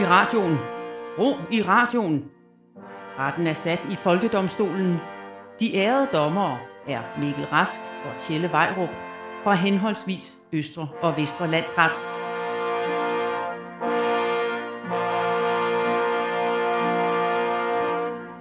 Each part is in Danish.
i radioen. Ro i radioen. Retten er sat i Folkedomstolen. De ærede dommere er Mikkel Rask og Tjelle Vejrup fra henholdsvis Østre og Vestre Landsret.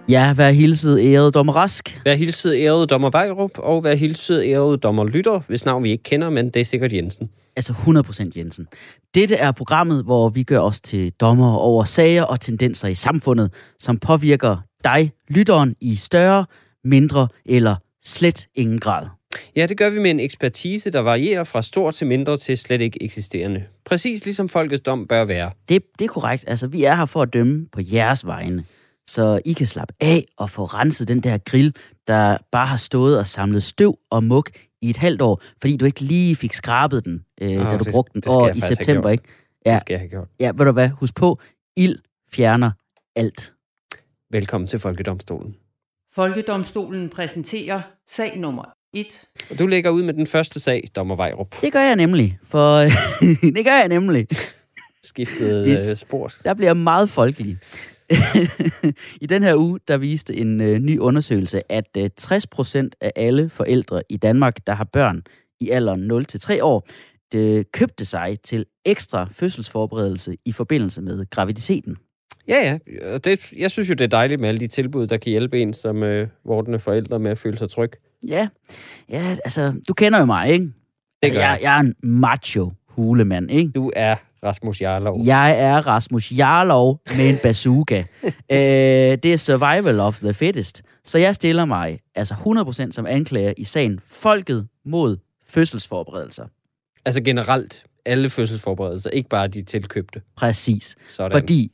Ja, vær hilset ærede dommer Rask. Vær hilset ærede dommer Vejrup, og vær hilset ærede dommer Lytter, hvis navn vi ikke kender, men det er sikkert Jensen. Altså 100% Jensen. Dette er programmet, hvor vi gør os til dommer over sager og tendenser i samfundet, som påvirker dig, lytteren, i større, mindre eller slet ingen grad. Ja, det gør vi med en ekspertise, der varierer fra stor til mindre til slet ikke eksisterende. Præcis ligesom folkets dom bør være. Det, det er korrekt. Altså, vi er her for at dømme på jeres vegne. Så I kan slappe af og få renset den der grill, der bare har stået og samlet støv og muk i et halvt år, fordi du ikke lige fik skrabet den, øh, Nå, da du det- brugte den det jeg i september, ikke? Ja. Det skal jeg have gjort. Ja, ved du hvad? Husk på, ild fjerner alt. Velkommen til Folkedomstolen. Folkedomstolen præsenterer sag nummer 1. Og du lægger ud med den første sag, dommer Vejrup. Det gør jeg nemlig, for det gør jeg nemlig. Skiftet Yes. øh, spor. Der bliver meget folkelig. I den her uge, der viste en øh, ny undersøgelse, at øh, 60% af alle forældre i Danmark, der har børn i alderen 0-3 år, det købte sig til ekstra fødselsforberedelse i forbindelse med graviditeten. Ja, ja. Det, jeg synes jo, det er dejligt med alle de tilbud, der kan hjælpe en som øh, vortende forældre med at føle sig tryg. Ja, ja altså, du kender jo mig, ikke? Det gør jeg. jeg. Jeg er en macho hulemand, ikke? Du er Rasmus Jarlov. Jeg er Rasmus Jarlov med en bazooka. øh, det er survival of the fittest. Så jeg stiller mig altså 100% som anklager i sagen Folket mod fødselsforberedelser. Altså generelt, alle fødselsforberedelser, ikke bare de tilkøbte. Præcis. Sådan. Fordi,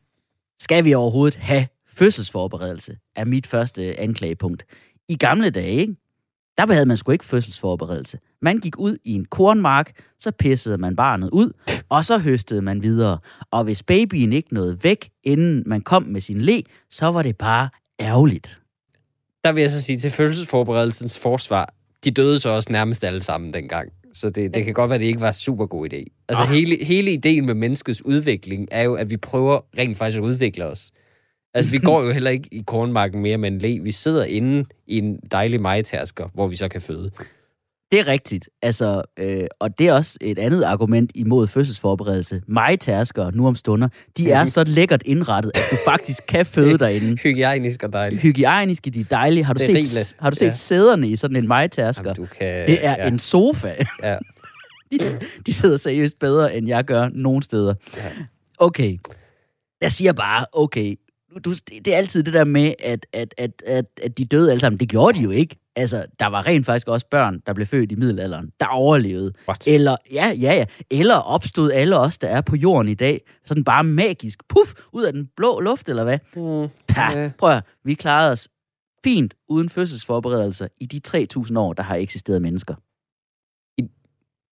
skal vi overhovedet have fødselsforberedelse, er mit første anklagepunkt. I gamle dage, ikke? Der havde man sgu ikke fødselsforberedelse. Man gik ud i en kornmark, så pissede man barnet ud, og så høstede man videre. Og hvis babyen ikke nåede væk, inden man kom med sin le, så var det bare ærgerligt. Der vil jeg så sige til fødselsforberedelsens forsvar, de døde så også nærmest alle sammen dengang. Så det, det kan godt være, at det ikke var en super god idé. Altså Ah. hele, hele ideen med menneskets udvikling er jo, at vi prøver rent faktisk at udvikle os. Altså vi går jo heller ikke i kornmarken mere med en le. Vi sidder inde i en dejlig majtærsker, hvor vi så kan føde. Det er rigtigt. Altså, øh, og det er også et andet argument imod fødselsforberedelse. Majtærskere nu om stunder, de er så lækkert indrettet, at du faktisk kan føde derinde. Hygiejnisk og dejligt. hygiejniske, de er dejlige. Har du set, har du set Ja. sæderne i sådan en majtærsker? Jamen, kan, Det er ja, en sofa. Ja. De, de sidder seriøst bedre, end jeg gør nogen steder. Ja. Okay. Jeg siger bare, okay. Du, det er altid det der med, at, at, at, at, at de døde alle sammen. Det gjorde de jo ikke. Altså, der var rent faktisk også børn, der blev født i middelalderen, der overlevede. What? Eller, ja, ja, ja. Eller opstod alle os, der er på jorden i dag, sådan bare magisk, puff, ud af den blå luft, eller hvad? Mm, Pa, Ja. prøv at, vi klarede os fint uden fødselsforberedelser i de 3.000 år, der har eksisteret mennesker.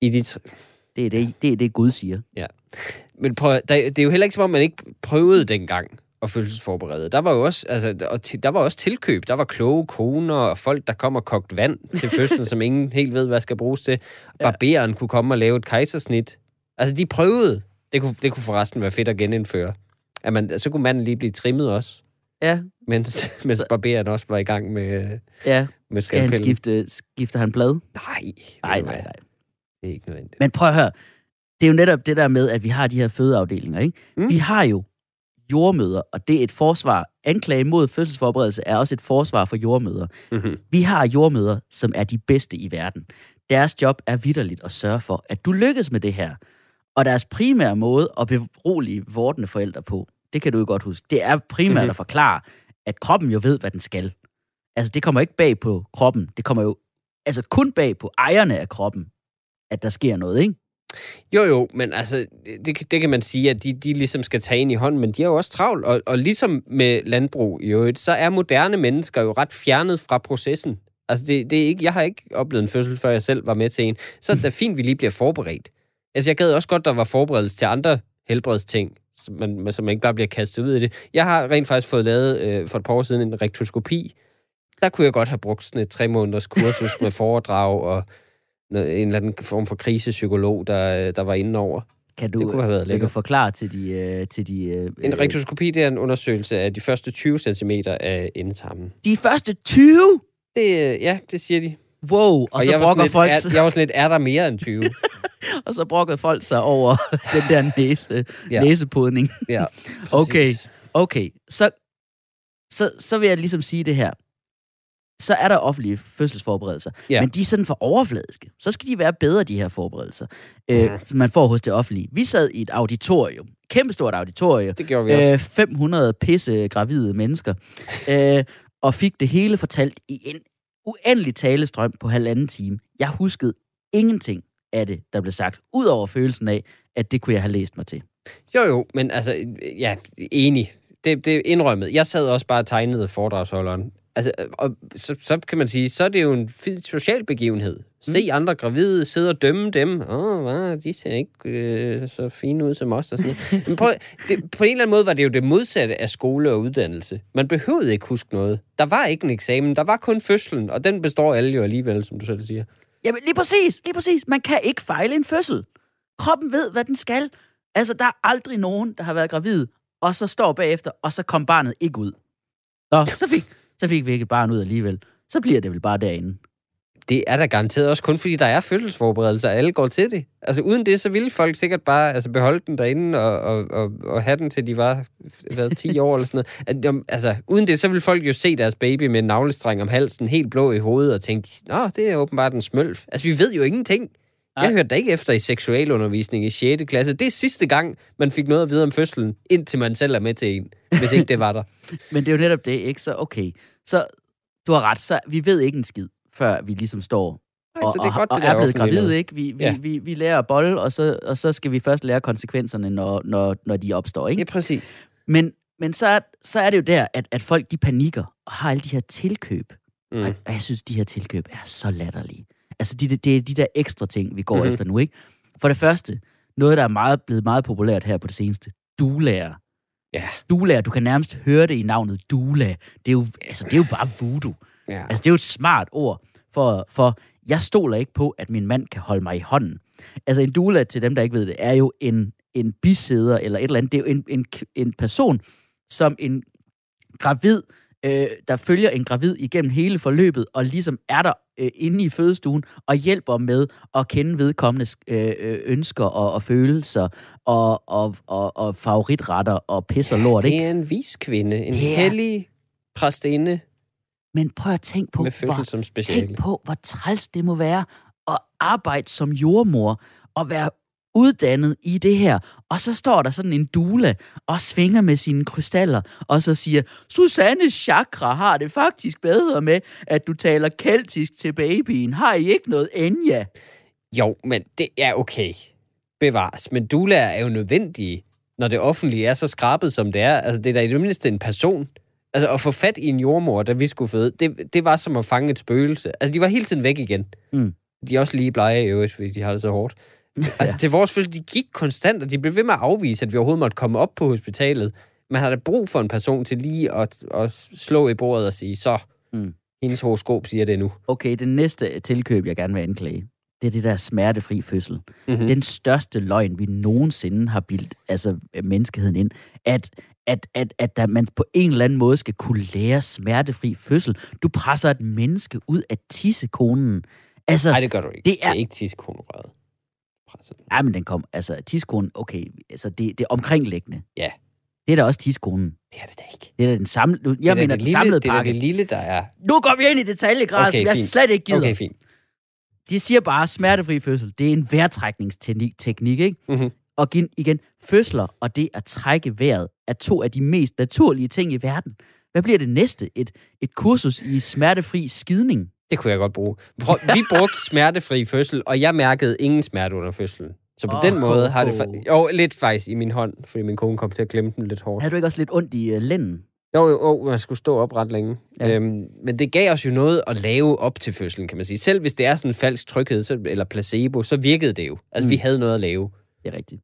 I de t- Det er det, det, er det Gud siger. Men prøv, der, det er jo heller ikke som om, man ikke prøvede dengang at fødselsforberede. Der var jo også, altså, og der var også tilkøb. Der var kloge koner og folk, der kom og kogte vand til fødslen, som ingen helt ved, hvad skal bruges til. Ja. Barberen kunne komme og lave et kejsersnit. Altså, de prøvede. Det kunne, det kunne forresten være fedt at genindføre. At man, så kunne manden lige blive trimmet også, Ja, mens, mens barberen også var i gang med, ja. med Skal han skalpellen. skifte, skifter han blad? Nej, Nej, nej, nej. Det er ikke nødvendigt. Men prøv at høre. Det er jo netop det der med, at vi har de her fødeafdelinger, ikke? Mm. Vi har jo jordmøder, og det er et forsvar. Anklage mod fødselsforberedelse er også et forsvar for jordmøder. Mm-hmm. Vi har jordmøder, som er de bedste i verden. Deres job er vidderligt at sørge for, at du lykkes med det her. Og deres primære måde at berolige vortende forældre på, det kan du jo godt huske, det er primært Mhm. mm-hmm. at forklare, at kroppen jo ved, hvad den skal. Altså, det kommer ikke bag på kroppen. Det kommer jo altså kun bag på ejerne af kroppen, at der sker noget, ikke? Jo, jo, men altså, det, det kan man sige, at de, de ligesom skal tage ind i hånden, men de er jo også travlt. Og, og ligesom med landbrug i øvrigt, så er moderne mennesker jo ret fjernet fra processen. Altså, det, det er ikke, jeg har ikke oplevet en fødsel, før jeg selv var med til en. Så er det da fint, vi lige bliver forberedt. Altså, jeg gad også godt, der var forberedelse til andre helbredsting, som man, som man ikke bare bliver kastet ud i det. Jeg har rent faktisk fået lavet øh, for et par år siden en rektoskopi. Der kunne jeg godt have brugt sådan et tre måneders kursus med foredrag og en eller anden form for krisepsykolog, der, der var inde over. Kan du, Det kunne have været kan du forklare til de... Øh, til de øh, En rektoskopi, det er en undersøgelse af de første 20 cm af endetarmen. de første 20? Det, øh, ja, det siger de. Wow, og, så jeg brokker folk, lidt, er, jeg var sådan lidt, er der mere end 20? og så brokkede folk sig over den der næse, Ja. næsepodning. ja, Okay. præcis. Okay, så, så, så vil jeg ligesom sige det her. Så er der offentlige fødselsforberedelser. Ja. Men de er sådan for overfladiske. Så skal de være bedre, de her forberedelser, øh, som man får hos det offentlige. Vi sad i et auditorium. Kæmpestort auditorium. Det gjorde vi også. Øh, 500 pisse gravide mennesker. øh, og fik det hele fortalt i en uendelig talestrøm på halvanden time. Jeg huskede ingenting af det, der blev sagt, udover følelsen af, at det kunne jeg have læst mig til. Jo, jo, men altså, ja, enig. Det, det er indrømmet. Jeg sad også bare og tegnede foredragsholderen. Altså, og så, så kan man sige, så er det jo en fed social begivenhed. Se andre gravide, sidde og dømme dem. Åh, hvad, de ser ikke øh, så fine ud som os og sådan noget. Men prøv, det, på en eller anden måde var det jo det modsatte af skole og uddannelse. Man behøvede ikke huske noget. Der var ikke en eksamen, der var kun fødslen, og den består alle jo alligevel, som du selv siger. Jamen lige præcis, lige præcis. Man kan ikke fejle en fødsel. Kroppen ved, hvad den skal. Altså, der er aldrig nogen, der har været gravid, og så står bagefter, og så kom barnet ikke ud. Nå, så fik, så fik vi ikke et barn ud alligevel. Så bliver det vel bare derinde. Det er der garanteret også kun, fordi der er fødselsforberedelser, og alle går til det. Altså uden det, så ville folk sikkert bare altså, beholde den derinde og, og, og, og have den, til de var hvad, 10 år eller sådan noget. Altså, uden det, så ville folk jo se deres baby med en navlestreng om halsen, helt blå i hovedet, og tænke, nå, det er åbenbart en smølf. Altså, vi ved jo ingenting. Jeg Nej. hørte da ikke efter i seksualundervisning i 6. klasse. Det er sidste gang, man fik noget at vide om fødslen, indtil man selv er med til en, hvis ikke det var der. Men det er jo netop det, ikke? Så okay. Så du har ret, så vi ved ikke en skid, før vi ligesom står Nej, så det er og, godt, og det der er blevet offentlige gravid, noget. ikke? Vi, vi, Ja. vi, vi lærer at bolle, og så, og så skal vi først lære konsekvenserne, når, når, når de opstår, ikke? Ja, præcis. Men, men så, er, så er det jo der, at, at folk de panikker og har alle de her tilkøb. Mm. Mm. Og, og jeg synes, de her tilkøb er så latterlige. Altså, det, det er de der ekstra ting, vi går Mhm. mm-hmm. efter nu, ikke? For det første, noget, der er meget, blevet meget populært her på det seneste. Dulærer. Ja. Dulærer, du kan nærmest høre det i navnet Dula. Det er jo, altså, det er jo bare voodoo. Ja. Altså, det er jo et smart ord for, for jeg stoler ikke på, at min mand kan holde mig i hånden. Altså, en doula, til dem, der ikke ved det, er jo en, en bisæder eller et eller andet. Det er jo en, en, en person, som en gravid, øh, der følger en gravid igennem hele forløbet, og ligesom er der øh, inde i fødestuen, og hjælper med at kende vedkommendes øh, øh, ønsker og, og følelser, og, og, og, og favoritretter, og pis og lort, ikke? Det er en vis kvinde, en Det er- hellig præstinde Men prøv at tænke på, hvor som speciale. Tænk på, hvor træls det må være at arbejde som jordmor og være uddannet i det her. Og så står der sådan en dula og svinger med sine krystaller, og så siger, Susannes chakra har det faktisk bedre med, at du taler keltisk til babyen. Har I ikke noget Enya? Jo, men det er okay. Bevares. Men doula er jo nødvendige, når det offentlige er så skrabet, som det er. Altså, det er da i det mindste en person. Altså, at få fat i en jordmor, da vi skulle føde, det, det var som at fange et spøgelse. Altså, de var hele tiden væk igen. Mm. De er også lige blege i øvrigt, fordi de har det så hårdt. Altså, til vores fødsel, de gik konstant, og de blev ved med at afvise, at vi overhovedet måtte komme op på hospitalet. Man har da brug for en person til lige at, at slå i bordet og sige, så, Mm. hendes horoskop siger det nu. Okay, det næste tilkøb, jeg gerne vil anklage, det er det der smertefri fødsel. Mm-hmm. den største løgn, vi nogensinde har bildt altså, menneskeheden ind, at, at, at, at der, man på en eller anden måde skal kunne lære smertefri fødsel. Du presser et menneske ud af tissekonen. Altså, Nej, det gør du ikke. det er- det er ikke tissekonerøret. Den. nej, men den kom, altså tissekonen, okay, altså det, det er omkringliggende. Ja. Det er da også tissekonen. Det er det da ikke. Det er da den samlede, jeg det er mener det den lille, samlede Det er pakke. det lille, der er... Nu går vi ind i detaljegrad, Okay, som jeg fint. slet ikke gider. Okay, fint. De siger bare, smertefri fødsel, det er en vejrtrækningsteknik, teknik, ikke? Mhm. Og igen, igen, fødsler og det at trække vejret er to af de mest naturlige ting i verden. Hvad bliver det næste? Et, et kursus i smertefri skidning? Det kunne jeg godt bruge. Prøv, vi brugte smertefri fødsel, og jeg mærkede ingen smerte under fødslen. Så på oh, den måde har det... fa- Jo, lidt faktisk i min hånd, fordi min kone kom til at klemme den lidt hårdt. Har du ikke også lidt ondt i uh, lænden? Jo, jo, jo, man skulle stå op ret længe. Ja. Øhm, men det gav os jo noget at lave op til fødslen, kan man sige. Selv hvis det er sådan en falsk tryghed så, eller placebo, så virkede det jo. Altså, mm. vi havde noget at lave. Det er rigtigt.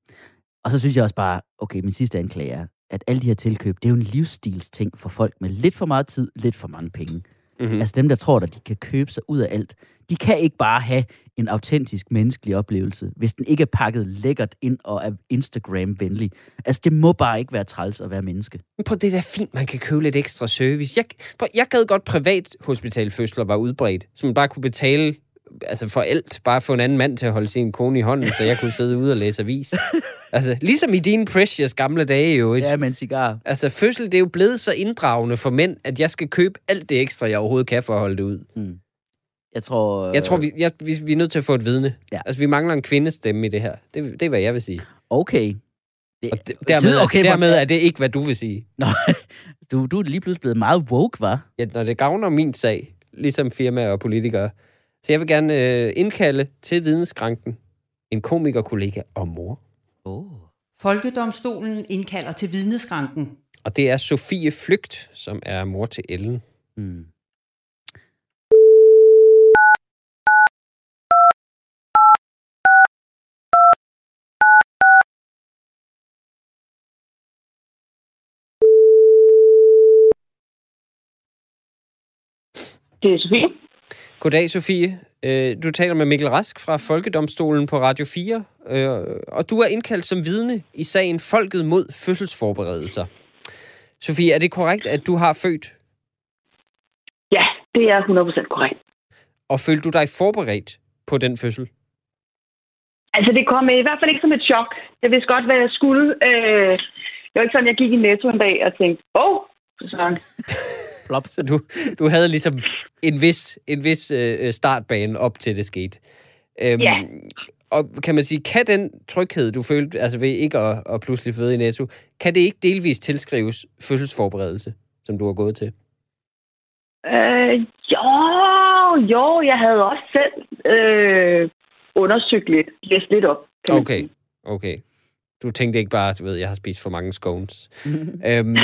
Og så synes jeg også bare, okay, min sidste anklage er, at alle de her tilkøb, det er jo en livsstilsting for folk med lidt for meget tid, lidt for mange penge. Mm-hmm. Altså dem, der tror, at de kan købe sig ud af alt. De kan ikke bare have en autentisk menneskelig oplevelse, hvis den ikke er pakket lækkert ind og er Instagram-venlig. Altså, det må bare ikke være træls at være menneske. På det der fint, man kan købe lidt ekstra service. Jeg, prøv, jeg gad godt privat hospitalfødsler var udbredt, så man bare kunne betale altså for alt, bare få en anden mand til at holde sin kone i hånden, så jeg kunne sidde ude og læse avis. Altså, ligesom i dine precious gamle dage jo. Ja, med en cigar. Altså, fødsel, det er jo blevet så inddragende for mænd, at jeg skal købe alt det ekstra, jeg overhovedet kan for at holde det ud. Mm. Jeg tror... Jeg tror, vi, jeg, vi, vi er nødt til at få et vidne. Ja. Altså, vi mangler en kvindestemme i det her. Det, det er, hvad jeg vil sige. Okay. Det, Og det, dermed, okay, dermed er det ikke, hvad du vil sige. Nå, du, du er lige pludselig blevet meget woke, var? Ja, når det gavner min sag, ligesom firmaer og politikere. Så jeg vil gerne øh, indkalde til vidneskranken en komikerkollega og mor. Oh. Folkedomstolen indkalder til vidneskranken. Og det er Sofie Flygt, som er mor til Ellen. Mm. Det er Sofie. Goddag, Sofie. Øh, Du taler med Mikkel Rask fra Folkedomstolen på Radio 4, øh, og du er indkaldt som vidne i sagen Folket mod fødselsforberedelser. Sofie, er det korrekt, at du har født, Ja, det er 100% korrekt. og følte du dig forberedt på den fødsel? Altså, det kom i hvert fald ikke som et chok. Jeg vidste godt, hvad jeg skulle. Øh, det var ikke sådan, jeg gik i Netto en dag og tænkte, åh, oh, så Flop. Så du, du havde ligesom en vis, en vis øh, startbane op til det skete. Øhm, Ja. Og kan man sige, kan den tryghed, du følte, altså ved ikke at, at pludselig føde i Netto, kan det ikke delvis tilskrives fødselsforberedelse, som du har gået til? Øh, jo, jo, jeg havde også selv øh, undersøgt lidt, læst lidt op. Okay, okay. Du tænkte ikke bare, du ved, jeg har spist for mange scones. øhm,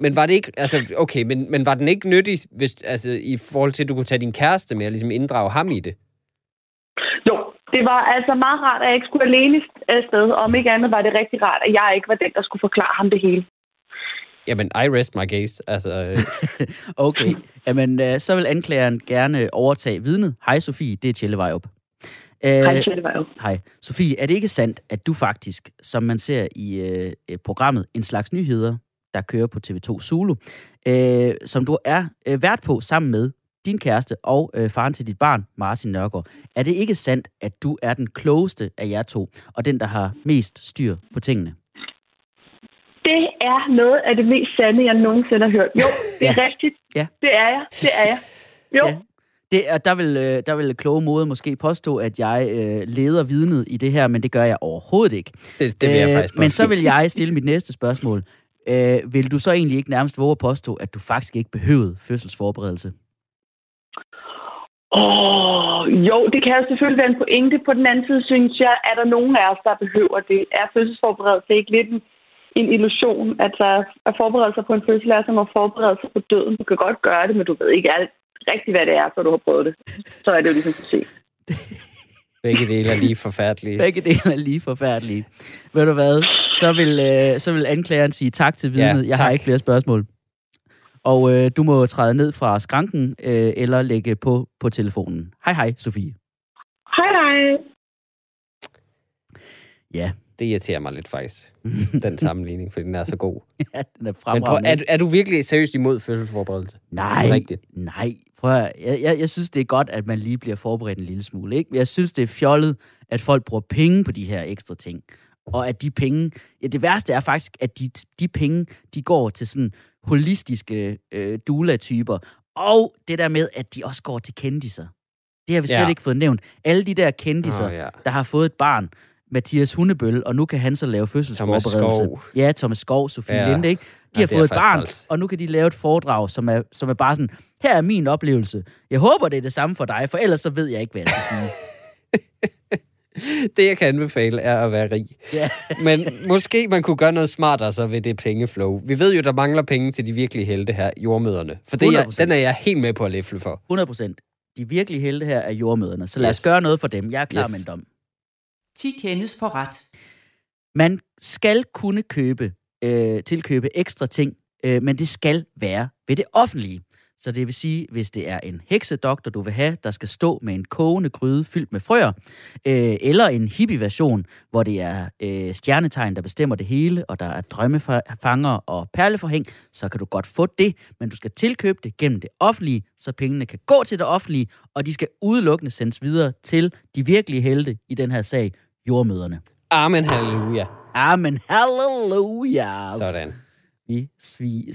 men var det ikke, altså, okay, men, men var den ikke nyttig, hvis, altså, i forhold til, at du kunne tage din kæreste med og ligesom inddrage ham i det? Jo, det var altså meget rart, at jeg ikke skulle alene afsted. Om ikke andet var det rigtig rart, at jeg ikke var den, der skulle forklare ham det hele. Jamen, I rest my case. Altså, øh, Okay. Jamen, øh, så vil anklageren gerne overtage vidnet. Hej, Sofie. Det er Tjelle Vejrup. Øh, Hej, var jo. Hej. Sofie, er det ikke sandt, at du faktisk, som man ser i øh, programmet En slags nyheder, der kører på TV2 Zulu, øh, som du er øh, vært på sammen med din kæreste og øh, faren til dit barn, Martin Nørgaard. Er det ikke sandt, at du er den klogeste af jer to, og den, der har mest styr på tingene? Det er noget af det mest sande, jeg nogensinde har hørt. Jo, det er Ja. rigtigt. Ja. Det er jeg. Det er jeg. Jo. Ja. Det, og der vil, øh, der vil kloge mode måske påstå, at jeg øh, leder vidnet i det her, men det gør jeg overhovedet ikke. det, det vil jeg faktisk Men så vil jeg stille mit næste spørgsmål. Øh, vil du så egentlig ikke nærmest våge at påstå, at du faktisk ikke behøvede fødselsforberedelse? Åh, jo, det kan jo selvfølgelig være en pointe. På den anden side synes jeg, at der nogen af os, der behøver det. Er fødselsforberedelse ikke lidt en, en illusion? Altså, at forberede sig på en fødsel er som at forberede sig på døden. Du kan godt gøre det, men du ved ikke alt rigtigt, hvad det er, før du har prøvet det. Så er det jo ligesom for sent. Begge dele er lige forfærdelige. Begge dele er lige forfærdelige. Ved du hvad? Så vil, øh, så vil anklageren sige tak til vidnet. Ja, jeg har ikke flere spørgsmål. Og øh, du må træde ned fra skranken øh, eller lægge på på telefonen. Hej hej, Sofie. Hej, hej. Ja, Det irriterer mig lidt faktisk, den sammenligning, fordi den er så god. ja den er Men prøv, fremragende. er, du- er du virkelig seriøst imod fødselsforberedelse? Nej, rigtigt. nej. Prøv at, jeg, jeg, jeg synes, det er godt, at man lige bliver forberedt en lille smule. Ikke? Jeg synes, det er fjollet, at folk bruger penge på de her ekstra ting. Og at de penge... Ja, det værste er faktisk, at de, de penge, de går til sådan holistiske øh, doula-typer. Og det der med, at de også går til kendiser. Det har vi slet Ja. ikke fået nævnt. Alle de der kendiser, Åh, ja. der har fået et barn, Mathias Hundebøl, og nu kan han så lave fødselsforberedelse. Skov. Ja, Thomas Skov, Sofie ja. Linde, ikke? De Ja, har fået et barn, træls. og nu kan de lave et foredrag, som er, som er bare sådan, her er min oplevelse. Jeg håber, det er det samme for dig, for ellers så ved jeg ikke, hvad jeg skal sige. Det, jeg kan anbefale, er at være rig. Ja. Men måske man kunne gøre noget smartere så ved det pengeflow. Vi ved jo, der mangler penge til de virkelige helte her, jordmøderne. For det, er, 100%. den er jeg helt med på at læfle for. 100 procent. De virkelige helte her er jordmøderne, så lad os Yes. gøre noget for dem. Jeg er klar Yes. med en dom. 10 kendes for ret. Man skal kunne købe, øh, tilkøbe ekstra ting, øh, men det skal være ved det offentlige. Så det vil sige, hvis det er en heksedoktor, du vil have, der skal stå med en kogende gryde fyldt med frøer, øh, eller en hippie-version, hvor det er øh, stjernetegn, der bestemmer det hele, og der er drømmefanger og perleforhæng, så kan du godt få det, men du skal tilkøbe det gennem det offentlige, så pengene kan gå til det offentlige, og de skal udelukkende sendes videre til de virkelige helte i den her sag, jordmøderne. Amen, halleluja. Amen, halleluja. Sådan. Vi svi,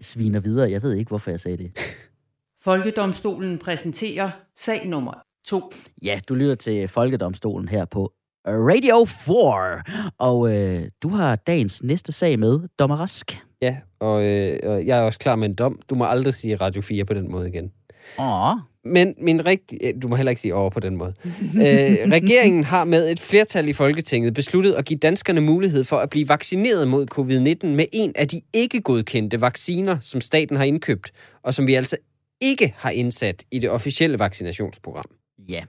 sviner videre. Jeg ved ikke, hvorfor jeg sagde det. Folkedomstolen præsenterer sag nummer 2. Ja, du lytter til Folkedomstolen her på Radio 4. Og øh, du har dagens næste sag med, Dommer Rask. Ja, og, øh, og jeg er også klar med en dom. Du må aldrig sige Radio 4 på den måde igen. Åh, Men min rigtig... øh, Du må heller ikke sige over på den måde. øh, regeringen har med et flertal i Folketinget besluttet at give danskerne mulighed for at blive vaccineret mod covid-19 med en af de ikke godkendte vacciner, som staten har indkøbt, og som vi altså ikke har indsat i det officielle vaccinationsprogram. ja.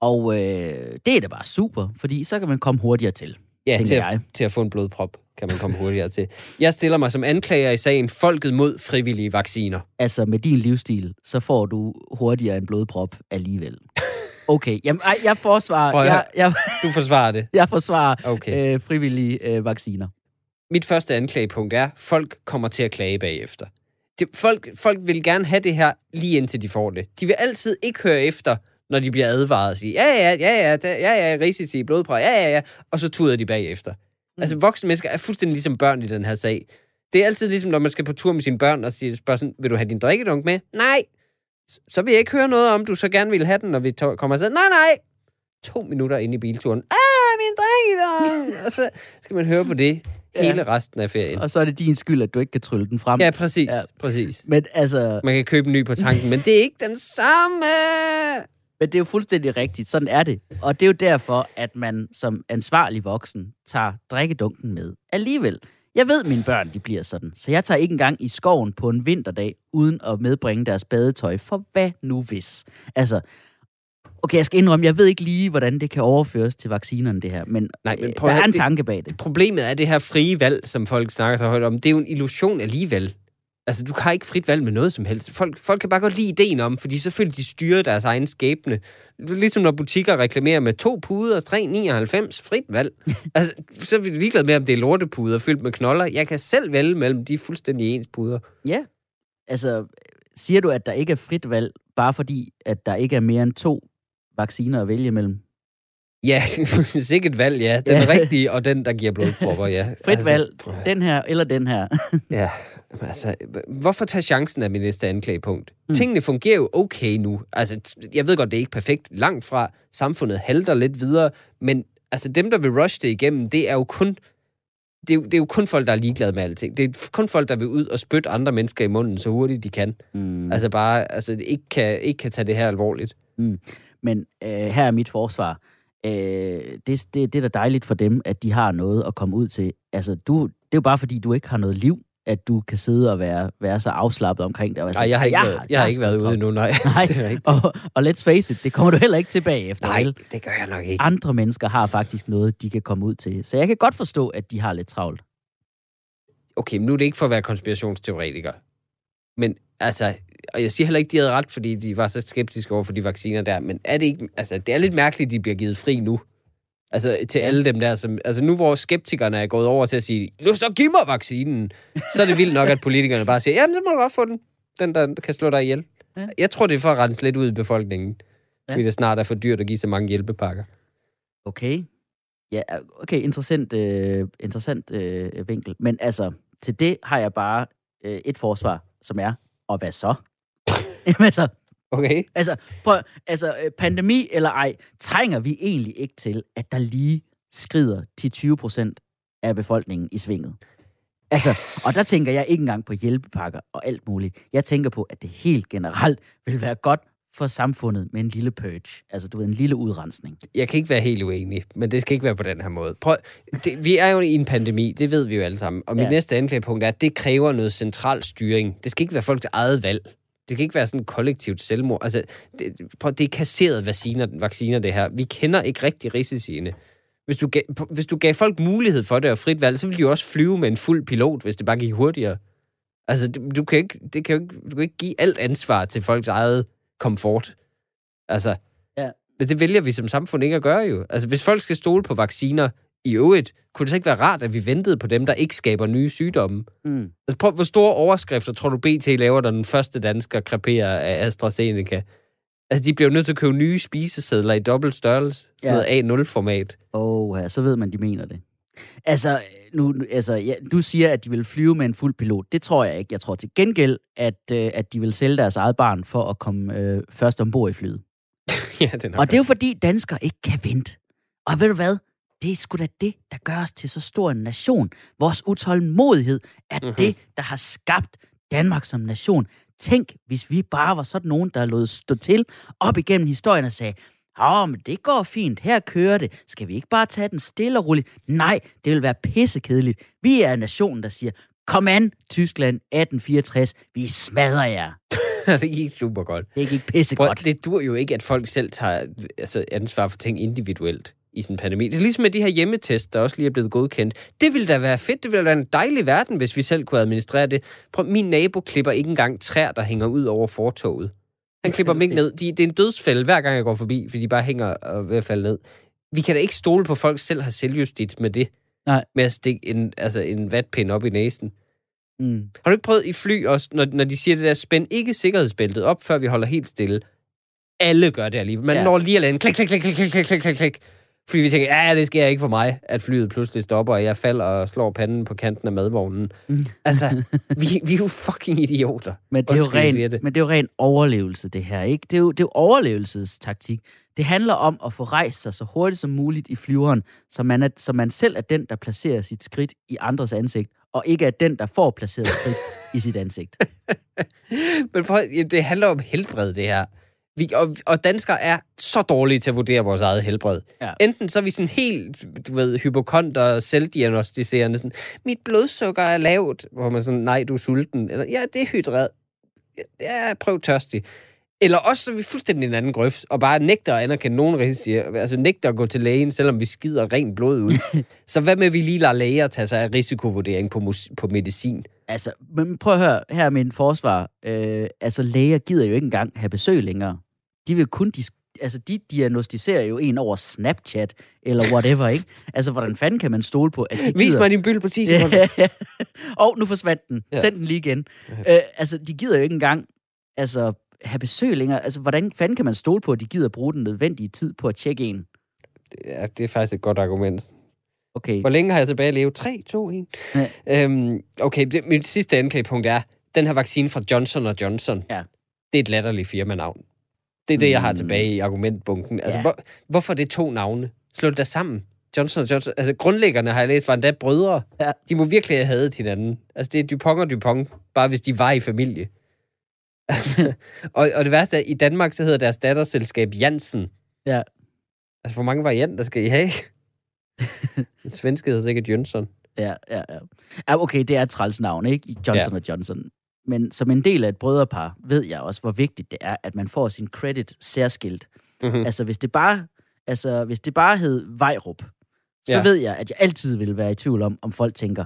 Og øh, det er da bare super, fordi så kan man komme hurtigere til. Ja, til jeg. at, til at få en blodprop kan man komme hurtigere til. Jeg stiller mig som anklager i sagen Folket mod frivillige vacciner. Altså, med din livsstil, så får du hurtigere en blodprop alligevel. Okay, jamen, ej, jeg forsvarer, Prøv jeg, jeg, Du forsvarer det. jeg forsvarer Okay. øh, frivillige øh, vacciner. Mit første anklagepunkt er, folk kommer til at klage bagefter. Det, folk, folk vil gerne have det her, lige indtil de får det. De vil altid ikke høre efter, når de bliver advaret og sige, ja, ja, ja, ja, ja, ja, risici, blodprøve, ja, ja, ja, og så tuder de bagefter. Mm. Altså, voksne mennesker er fuldstændig ligesom børn i den her sag. Det er altid ligesom, når man skal på tur med sine børn og siger, spørger sådan, vil du have din drikkedunk med? Nej. Så vil jeg ikke høre noget om, du så gerne vil have den, når vi kommer afsted. Nej, nej. To minutter inde i bilturen. Ah, min drikkedunk! og så skal man høre på det hele resten af ferien. Og så er det din skyld, at du ikke kan trylle den frem. Ja, præcis. Ja. Ja. præcis. Men altså, Man kan købe en ny på tanken, men det er ikke den samme. Men det er jo fuldstændig rigtigt. Sådan er det. Og det er jo derfor, at man som ansvarlig voksen tager drikkedunken med alligevel. Jeg ved, at mine børn de bliver sådan, så jeg tager ikke engang i skoven på en vinterdag, uden at medbringe deres badetøj, for hvad nu hvis? Altså, okay, jeg skal indrømme, jeg ved ikke lige, hvordan det kan overføres til vaccinerne, det her, men, Nej, men øh, prøv der er en det- tanke bag det. Problemet er det her frie valg, som folk snakker så højt om. Det er jo en illusion alligevel. Altså, du har ikke frit valg med noget som helst. Folk, folk kan bare godt lide ideen om, fordi selvfølgelig de styrer deres egen skæbne. Ligesom når butikker reklamerer med to puder, 3,99, frit valg. altså, så er vi ligeglade med, om det er lortepuder fyldt med knolder. Jeg kan selv vælge mellem de fuldstændig ens puder. Ja, altså, siger du, at der ikke er frit valg, bare fordi, at der ikke er mere end to vacciner at vælge mellem? Ja, sikkert valg, ja. Den Ja. rigtige, og den, der giver blodpropper, ja. Frit valg, prøv at høre. den her eller den her. Ja, altså, hvorfor tage chancen af min næste anklagepunkt? Mm. Mm. Tingene fungerer jo okay nu. Altså, jeg ved godt, det er ikke perfekt langt fra. Samfundet halter lidt videre, men altså, dem, der vil rush det igennem, det er jo kun det er, jo, det er jo kun folk, der er ligeglade med alting. Det er kun folk, der vil ud og spytte andre mennesker i munden så hurtigt de kan. Mm. Mm. Altså bare, altså ikke kan, ikke kan tage det her alvorligt. Men øh, her er mit forsvar. Øh, det, det, det er da dejligt for dem, at de har noget at komme ud til. Altså, du, det er jo bare fordi, du ikke har noget liv, at du kan sidde og være, være så afslappet omkring det. Nej, jeg har ikke, "Ja, været, jeg har ikke været ude travlt." endnu, nej. Nej, og, og let's face it, det kommer du heller ikke tilbage efter. Nej, vel? det gør jeg nok ikke. Andre mennesker har faktisk noget, de kan komme ud til. Så jeg kan godt forstå, at de har lidt travlt. okay, men nu er det ikke for at være konspirationsteoretiker. Men altså, og jeg siger heller ikke, de havde ret, fordi de var så skeptiske over for de vacciner der, men er det ikke, altså, det er lidt mærkeligt, de bliver givet fri nu. Altså, til alle dem der, som, altså nu hvor skeptikerne er gået over til at sige, nu så giv mig vaccinen, så er det vildt nok, at politikerne bare siger, jamen, så må du godt få den. Den, der kan slå dig ihjel. Ja. Jeg tror, det er for at rense lidt ud i befolkningen. Ja. Fordi det snart er for dyrt at give så mange hjælpepakker. Okay. Ja, okay, interessant, øh, interessant øh, vinkel. Men altså, til det har jeg bare øh, et forsvar, som er, og hvad så? Jamen altså, Okay? altså, prøv, altså, øh, pandemi eller ej, trænger vi egentlig ikke til, at der lige skrider til 20 procent af befolkningen i svinget. Altså, og der tænker jeg ikke engang på hjælpepakker og alt muligt. Jeg tænker på, at det helt generelt vil være godt for samfundet med en lille purge. Altså, du ved, en lille udrensning. jeg kan ikke være helt uenig, men det skal ikke være på den her måde. Prøv, det, vi er jo i en pandemi, det ved vi jo alle sammen. Og mit Ja. næste anklagepunkt er, at det kræver noget central styring. Det skal ikke være folk til eget valg. Det kan ikke være sådan et kollektivt selvmord. Altså, det, prøv, det er kasseret vacciner, vacciner, det her. Vi kender ikke rigtig risiciene. Hvis du, gav, hvis du gav folk mulighed for det og frit valg, så ville de jo også flyve med en fuld pilot, hvis det bare gik hurtigere. Altså, du, du, kan ikke, det kan jo ikke, du kan ikke give alt ansvar til folks eget komfort. Altså, Ja. men det vælger vi som samfund ikke at gøre jo. Altså, hvis folk skal stole på vacciner i øvrigt, kunne det så ikke være rart, at vi ventede på dem, der ikke skaber nye sygdomme? Mm. Altså, prøv, hvor store overskrifter tror du, BT laver, da den første dansker kreperer af AstraZeneca? Altså, de bliver jo nødt til at købe nye spisesedler i dobbelt størrelse. Sådan Ja. noget A0-format. Åh, ja, så ved man, de mener det. Altså, nu, altså ja, du siger, at de vil flyve med en fuld pilot. Det tror jeg ikke. Jeg tror til gengæld, at, øh, at de vil sælge deres eget barn for at komme øh, først ombord i flyet. ja, det er Og det er jo fordi, danskere ikke kan vente. Og ved du hvad? Det er sgu da det, der gør os til så stor en nation. Vores utålmodighed er Mhm. mm-hmm. det, der har skabt Danmark som nation. Tænk, hvis vi bare var sådan nogen, der lod stå til op igennem historien og sagde, Åh, men det går fint. Her kører det. Skal vi ikke bare tage den stille og roligt? Nej, det vil være pissekedeligt. Vi er nationen, der siger, kom an, Tyskland 1864. Vi smadrer jer. det er ikke super godt. Det ikke pisse godt. det dur jo ikke, at folk selv tager altså, ansvar for ting individuelt i sådan en pandemi. Det er ligesom med de her hjemmetest, der også lige er blevet godkendt. Det ville da være fedt, det ville være en dejlig verden, hvis vi selv kunne administrere det. Prøv, min nabo klipper ikke engang træer, der hænger ud over fortoget. Han klipper dem ned. De, det er en dødsfælde, hver gang jeg går forbi, fordi de bare hænger og ved at falde ned. Vi kan da ikke stole på, at folk selv har selvjustits med det. Nej. Med at stikke en, altså en vatpind op i næsen. Mm. Har du ikke prøvet i fly også, når, når de siger det der, spænd ikke sikkerhedsbæltet op, før vi holder helt stille. Alle gør det alligevel. Man ja. når lige at lande. Klik, klik, klik, klik, klik, klik, klik, klik. Fordi vi tænker, ja, det sker ikke for mig, at flyet pludselig stopper, og jeg falder og slår panden på kanten af madvognen. Mm. Altså, vi, vi er jo fucking idioter. Men det, er jo ren, det. men det er jo ren overlevelse, det her. Ikke? Det, er jo, det er jo overlevelsestaktik. Det handler om at få rejst sig så hurtigt som muligt i flyveren, så man, er, så man selv er den, der placerer sit skridt i andres ansigt, og ikke er den, der får placeret skridt i sit ansigt. Men prøv, det handler om helbred, det her. Vi, og, og danskere er så dårlige til at vurdere vores eget helbred. Ja. Enten så er vi sådan helt, du ved, hypokonter, selvdiagnostiserende, sådan, mit blodsukker er lavt, hvor man sådan, nej, du er sulten, eller ja, det er hydret. Ja, prøv tørstig. Eller også så er vi fuldstændig en anden grøft, og bare nægter at anerkende nogen risici, altså nægter at gå til lægen, selvom vi skider rent blod ud. så hvad med, at vi lige lader læger tage sig af risikovurdering på, mus- på medicin? Altså, men prøv at høre, her er min forsvar. Øh, altså, læger gider jo ikke engang have besøg længere. De vil kun dis- altså, de diagnostiserer jo en over Snapchat, eller whatever, ikke? Altså, hvordan fanden kan man stole på, at de Vis gider... mig din byld på 10 sekunder. og nu forsvandt den. Ja. Send den lige igen. Øh, altså, de gider jo ikke engang altså, have besøg længere. Altså, hvordan fanden kan man stole på, at de gider bruge den nødvendige tid på at tjekke en? Ja, det er faktisk et godt argument. Okay. Hvor længe har jeg tilbage at leve? 3, 2, 1. Ja. Øhm, okay, det, mit sidste anklagepunkt er, den her vaccine fra Johnson Johnson, Ja. det er et latterligt firmanavn. Det er det, jeg har Mm. tilbage i argumentbunken. Altså, Ja. hvor, hvorfor er det to navne? Slå det da sammen. Johnson Johnson. Altså, grundlæggerne har jeg læst, var endda brødre. Ja. De må virkelig have hadet hinanden. Altså, det er Dupont og Dupont, bare hvis de var i familie. Og, og det værste er, i Danmark, så hedder deres datterselskab Jansen. Ja. Altså, hvor mange varianter skal I have? Den svenske hedder sikkert Jønsson. Ja, ja, ja. ja okay, det er et træls navn, ikke? Johnson ja. Johnson. Men som en del af et brødrepar, ved jeg også, hvor vigtigt det er, at man får sin credit særskilt. Mm-hmm. Altså, hvis det bare, altså, hvis det bare hed Vejrup, så Ja. ved jeg, at jeg altid vil være i tvivl om, om folk tænker,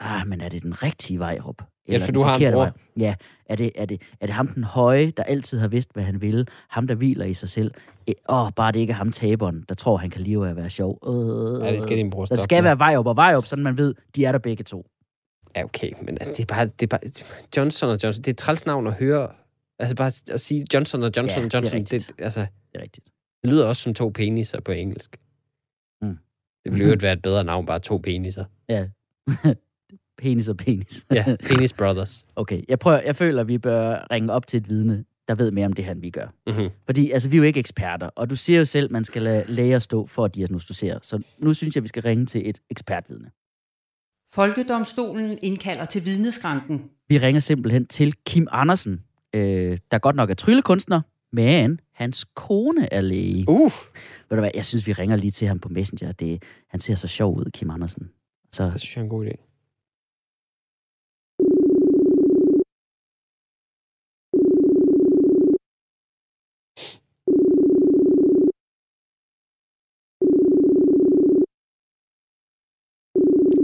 ah, men er det den rigtige Vejrup? Ja, for du har en bror. Vejrup? Ja, er det, er, det, er det ham den høje, der altid har vidst, hvad han ville? Ham, der hviler i sig selv? Eh, Åh, oh, bare det ikke er ham taberen, der tror, han kan leve af at være sjov. Øh, Ja, det skal din bror Der stoppe skal med. være Vejrup og Vejrup, sådan man ved, de er der begge to. Ja, okay, men altså, det er bare... Det er bare Johnson og Johnson, det er træls navn at høre. Altså bare at sige Johnson og Johnson Ja, og det er Johnson, det, altså, Det er rigtigt. det lyder også som to peniser på engelsk. Mm. Det ville jo ikke være et bedre navn, bare to peniser. Ja. penis og penis. Ja, Penis Brothers. Okay, jeg, prøver, jeg føler, at vi bør ringe op til et vidne, der ved mere om det her, end vi gør. Mm-hmm. Fordi altså, vi er jo ikke eksperter, og du siger jo selv, at man skal lade læger stå for at diagnostisere. Så nu synes jeg, vi skal ringe til et ekspertvidne. Folkedomstolen indkalder til vidneskranken. Vi ringer simpelthen til Kim Andersen, øh, der godt nok er tryllekunstner, men hans kone er læge. Uh, Ved du hvad, jeg synes, vi ringer lige til ham på Messenger. Det, han ser så sjov ud, Kim Andersen. Så det synes jeg er en god idé.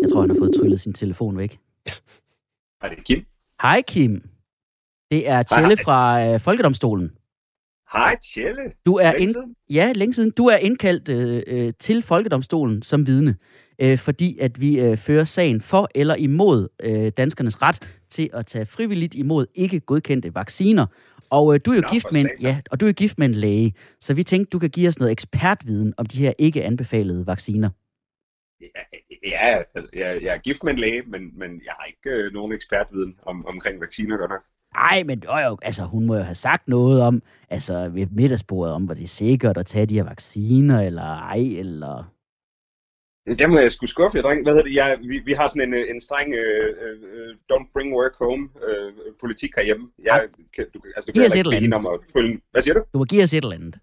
Jeg tror, han har fået tryllet sin telefon væk. Hej, det er Kim. Hej Kim. Det er Tjelle hej. fra øh, Folkedomstolen. Hej, Tjelle. Du er Længe ind, siden. ja, længe siden. Du er indkaldt øh, øh, til Folkedomstolen som vidne, øh, fordi at vi øh, fører sagen for eller imod øh, danskernes ret til at tage frivilligt imod ikke godkendte vacciner. Og øh, du er jo Nå, gift med en, ja, og du er gift med en læge, så vi tænkte, du kan give os noget ekspertviden om de her ikke anbefalede vacciner. Ja, ja altså, jeg, jeg er gift med en læge, men, men jeg har ikke øh, nogen ekspertviden om, omkring vacciner, godt nok. Ej, men jo, altså, hun må jo have sagt noget om, altså ved middagsbordet, om hvor det er sikkert at tage de her vacciner, eller ej, eller... Der må jeg sgu skuffe jer, dreng. Hvad hedder det? Jeg, vi, vi har sådan en, øh, en streng øh, øh, don't bring work home øh, politik herhjemme. Jeg, kan, du, altså, du kan ikke bede hende om at trylle... Hvad siger du? Du må give os et eller andet.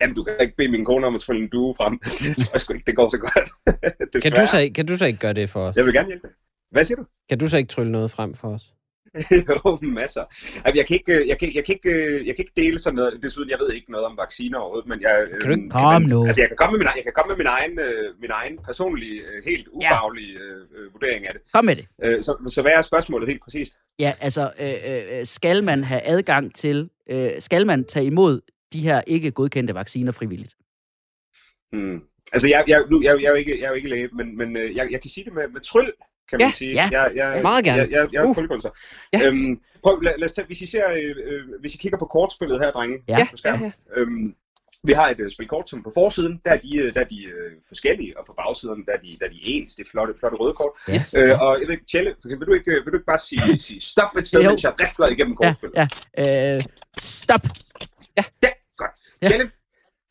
Jamen, du kan ikke bede min kone om at trylle en due frem. Jeg tror sgu ikke, det går så godt. Kan du, så, ikke- kan du så ikke gøre det for os? Jeg vil gerne hjælpe. Hvad siger du? Kan du så ikke trylle noget frem for os? jo, masser. Altså, jeg, kan ikke, øh, jeg, kan, jeg, kan ikke, øh, jeg kan ikke dele sådan noget. Desuden, jeg ved ikke noget om vacciner overhovedet, men jeg... Kan du ikke- øh, Kom men- nu. Altså, jeg kan komme med min, egen- jeg kan komme med min egen, øh, min egen personlige, helt ufaglige øh, vurdering af det. Kom med det. Øh, så, så hvad er spørgsmålet helt præcist? Ja, altså, øh, skal man have adgang til, øh, skal man tage imod de her ikke godkendte vacciner frivilligt? Hmm. Altså, jeg, jeg, nu, jeg, jeg, er jo ikke, jeg er jo ikke læge, men, men øh, jeg, jeg kan sige det med, med tryl, kan Ja, man sige. ja. Jeg, jeg, Meget gerne. Jeg, jeg, jeg er Uh. tryllekunstner. Ja. Øhm, prøv, lad, lad os tage, hvis I ser, øh, øh, hvis I kigger på kortspillet her, drenge, Ja. Ja, på skærmen. ja, Øhm, vi har et uh, spil kort, som på forsiden, der er de, øh, der er de uh, forskellige, og på bagsiden, der er de, der er de ens. Det er flotte, flotte røde kort. Yes. Øh, og jeg ved ikke, Tjelle, for eksempel, vil du ikke, øh, vil du ikke bare sige, sige stop et sted, Jo. mens jeg rifler igennem Ja, kortspillet? ja. Øh, stop. Ja, godt. Ja. Tjelle,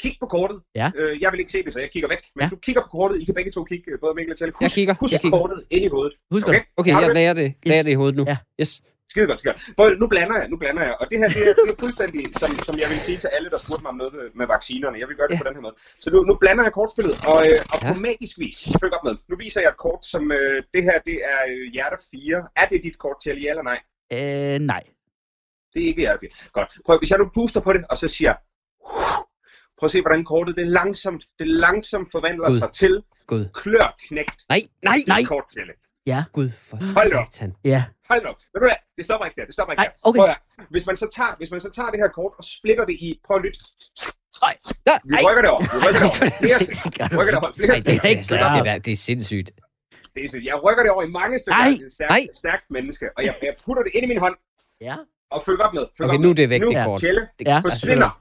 kig på kortet. Ja. Øh, jeg vil ikke se det, så jeg kigger væk. Men Ja. du kigger på kortet. I kan begge to kigge, øh, både Mikkel og Tjelle. Husk, Jeg kigger. Husk Jeg kigger. kortet ind i hovedet. Husk Okay? okay. Jeg det? lærer det, lærer det i hovedet nu. Ja. Yes. Skide godt, skide godt. Nu blander jeg, nu blander jeg. Og det her, det er, det er fuldstændig, som, som jeg vil sige til alle, der spurgte mig om noget med, med vaccinerne. Jeg vil gøre det Ja. på den her måde. Så nu, nu blander jeg kortspillet, og, øh, og Ja. på magisk vis, følg op med. Nu viser jeg et kort, som øh, det her, det er øh, hjerte 4. Er det dit kort til ja eller nej? Øh, nej. Det er ikke hjerte 4. Godt. Prøv, hvis jeg nu puster på det, og så siger, prøv at se, hvordan kortet, det langsomt, det langsomt forvandler Gud. sig til Gud. klørknægt Nej, nej, Nej. kort til. Gud for Hold op. satan. Ja. Hold nu op. Ved du hvad? Det stopper ikke der. Det stopper ikke Nej, der. okay. Prøv at, høre. hvis man så tager, hvis man så tager det her kort og splitter det i, prøv at lytte. Nej. Ja, Vi rykker det over. Vi rykker det over. Flere stykker. Vi rykker det over. Flere Nej, det stykker. kan ikke altså, gøre. det, der, det er sindssygt. Det er sådan, Jeg rykker det over i mange stykker. Nej. Er stærkt, Nej. stærkt menneske. Og jeg, jeg putter det ind i min hånd Ja. og følger op med. Følg Okay, op nu med. er det væk, nu, det kort. Tjelle, Det- Ja. forsvinder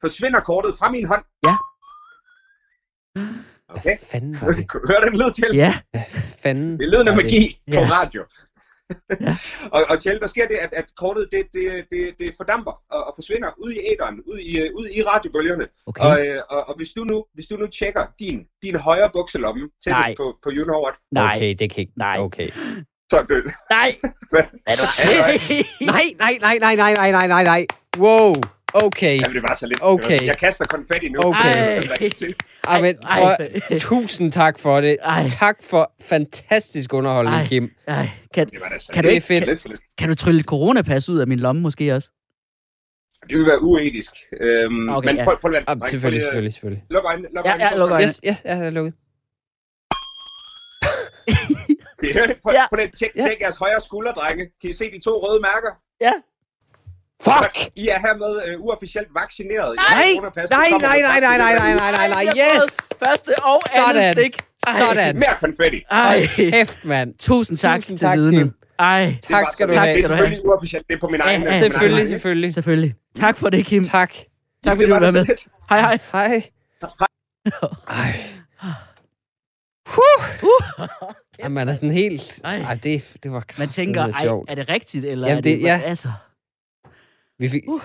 forsvinder kortet fra min hånd. Ja. Ah. Okay. Hvad fanden var det? Hør den lyd til? Ja, hvad fanden Det er lyden af magi det? på ja. radio. ja. og, og Tjelle, der sker det, at, at kortet det, det, det, det fordamper og, og forsvinder ud i æderen, ud i, øh, ud i radiobølgerne. Okay. Og, øh, og, og hvis, du nu, hvis du nu tjekker din, din højre bukselomme til på, på you know. Nej, okay, det kan ikke. Nej. Okay. Så er død. Nej. Er du Nej, nej, nej, nej, nej, nej, nej, nej. Wow. Okay. Jamen, det var så lidt. Okay. Jeg kaster konfetti nu. Okay. Ej. Ej, prøv, ej. tusind tak for det. Ej. Tak for fantastisk underholdning, Ej. Kim. Ej, kan, Det var da så Kan du lidt. ikke- Det er fedt. Lidt. kan du trylle et coronapas ud af min lomme måske også? Det vil være uetisk. Øhm, Okay, men ja. prøv, prøv, prøv, Ah, prøv, selvfølgelig, prøv, selvfølgelig, selvfølgelig. Luk øjnene. Luk Ja, øjnene. ja, luk øjnene. Yes, yes, jeg er lukket. Kan I høre det? Prøv, Ja. prøv at tjek, Ja. tjek jeres højre skulder, drenge. Kan I se de to røde mærker? Ja. Fuck! I er hermed øh, uofficielt vaccineret. Nej, nej, nej, nej, nej, nej, nej, nej, nej, nej, yes! Første og andet Sådan. stik. Ej. Sådan. Mere konfetti. Ej. Kæft, mand. Tusind tak Tusind til tak, vidne. Ej, er Tak skal du have. Det er selvfølgelig uofficielt. Det er på min egen... ja, Selvfølgelig, selvfølgelig. selvfølgelig. Tak for det, Kim. Tak. Tak fordi Det du var med. lidt. Hej, hej. Hej. Ej. Uh. Jamen, er sådan helt... Ej. Ej, det, det var Man tænker, ej, er det rigtigt, eller Jamen, er det, det- ja. altså... Vi fik, Uh.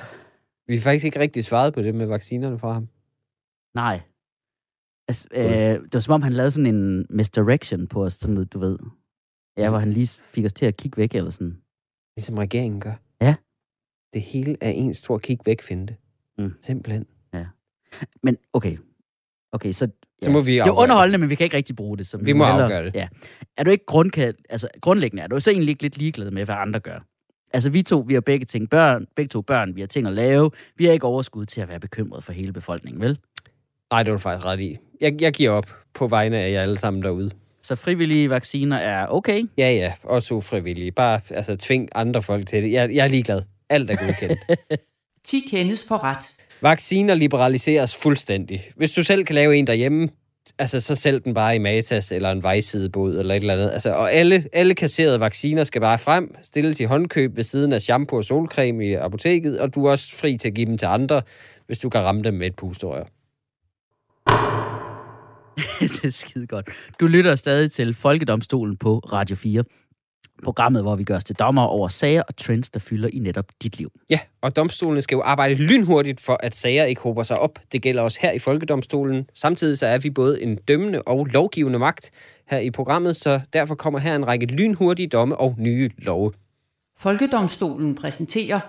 vi fik faktisk ikke rigtig svaret på det med vaccinerne fra ham. Nej. Altså, øh, det var som om, han lavede sådan en misdirection på os, sådan noget, du ved. Ja, hvor han lige fik os til at kigge væk, eller sådan. Ligesom regeringen gør. Ja. Det hele er en stor kig væk finte. Mm. Simpelthen. Men okay. Okay, så... Så må vi det er underholdende, men vi kan ikke rigtig bruge det. Så Vi må hellere- afgøre det. Ja. Er du ikke grundkald, altså grundlæggende, er du så egentlig ikke lidt ligeglad med, hvad andre gør? Altså vi to, vi har begge, ting børn, begge to børn, vi har ting at lave. Vi har ikke overskud til at være bekymret for hele befolkningen, vel? Nej, det var du faktisk ret i. Jeg, jeg giver op på vegne af jer alle sammen derude. Så frivillige vacciner er okay? Ja, ja, også ufrivillige. Bare altså, tving andre folk til det. Jeg, jeg er ligeglad. Alt er godkendt. 10 kendes for ret. Vacciner liberaliseres fuldstændig. Hvis du selv kan lave en derhjemme, altså så sælg den bare i Matas eller en vejsidebod eller et eller andet. Altså, og alle, alle kasserede vacciner skal bare frem, stilles i håndkøb ved siden af shampoo og solcreme i apoteket, og du er også fri til at give dem til andre, hvis du kan ramme dem med et pusterør. det er skide godt. Du lytter stadig til Folkedomstolen på Radio 4. Programmet, hvor vi gør os til dommer over sager og trends, der fylder i netop dit liv. Ja, og domstolene skal jo arbejde lynhurtigt for, at sager ikke håber sig op. Det gælder også her i Folkedomstolen. Samtidig så er vi både en dømmende og lovgivende magt her i programmet, så derfor kommer her en række lynhurtige domme og nye love. Folkedomstolen præsenterer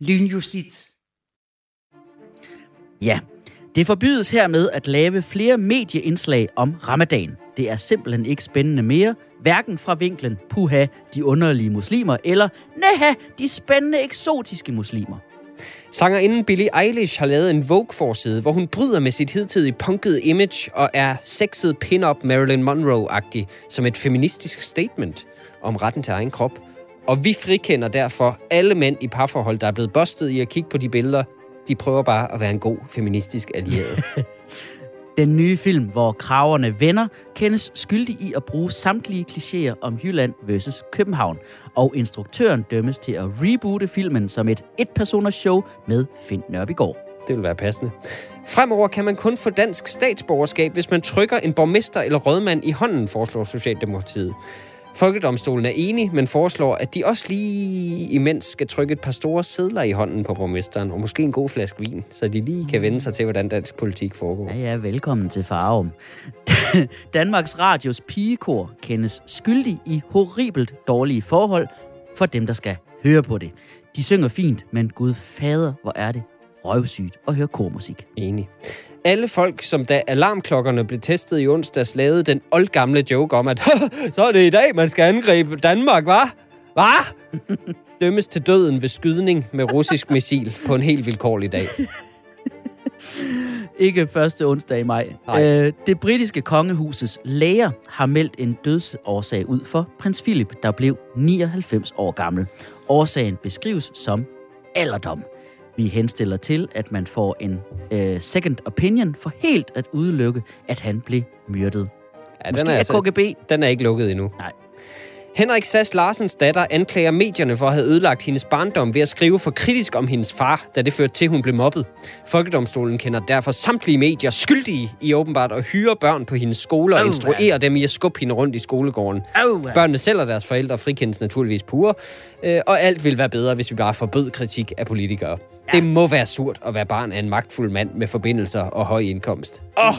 Lynjustits. Ja, det forbydes hermed at lave flere medieindslag om ramadan. Det er simpelthen ikke spændende mere, hverken fra vinklen puha, de underlige muslimer, eller neha, de spændende eksotiske muslimer. Sangerinden Billie Eilish har lavet en Vogue-forside, hvor hun bryder med sit hidtidige punkede image og er sexet pin-up Marilyn Monroe-agtig som et feministisk statement om retten til egen krop. Og vi frikender derfor alle mænd i parforhold, der er blevet bustet i at kigge på de billeder. De prøver bare at være en god feministisk allieret. Den nye film, hvor kraverne vender, kendes skyldig i at bruge samtlige klichéer om Jylland versus København. Og instruktøren dømmes til at reboote filmen som et et-personers show med Finn Nørbegaard. Det vil være passende. Fremover kan man kun få dansk statsborgerskab, hvis man trykker en borgmester eller rådmand i hånden, foreslår Socialdemokratiet. Folkedomstolen er enig, men foreslår, at de også lige imens skal trykke et par store sædler i hånden på borgmesteren, og måske en god flaske vin, så de lige kan vende sig til, hvordan dansk politik foregår. Ja, ja, velkommen til Farum. Danmarks Radios pigekor kendes skyldig i horribelt dårlige forhold for dem, der skal høre på det. De synger fint, men gud fader, hvor er det røvsygt at høre kormusik. Enig. Alle folk, som da alarmklokkerne blev testet i onsdags, lavede den oldgamle joke om, at så er det i dag, man skal angribe Danmark, var? Hvad? Dømmes til døden ved skydning med russisk missil på en helt vilkårlig dag. Ikke første onsdag i maj. Nej. Øh, det britiske kongehusets læger har meldt en dødsårsag ud for prins Philip, der blev 99 år gammel. Årsagen beskrives som alderdom. Vi henstiller til, at man får en øh, second opinion for helt at udelukke, at han blev myrdet. Ja, Måske den er, altså, KGB. den er ikke lukket endnu. Nej. Henrik Sass Larsens datter anklager medierne for at have ødelagt hendes barndom ved at skrive for kritisk om hendes far, da det førte til, at hun blev mobbet. Folkedomstolen kender derfor samtlige medier skyldige i åbenbart at hyre børn på hendes skoler og instruere dem i at skubbe hende rundt i skolegården. Børnene selv og deres forældre frikendes naturligvis pure, øh, og alt vil være bedre, hvis vi bare forbød kritik af politikere. Ja. Det må være surt at være barn af en magtfuld mand med forbindelser og høj indkomst. Åh, oh,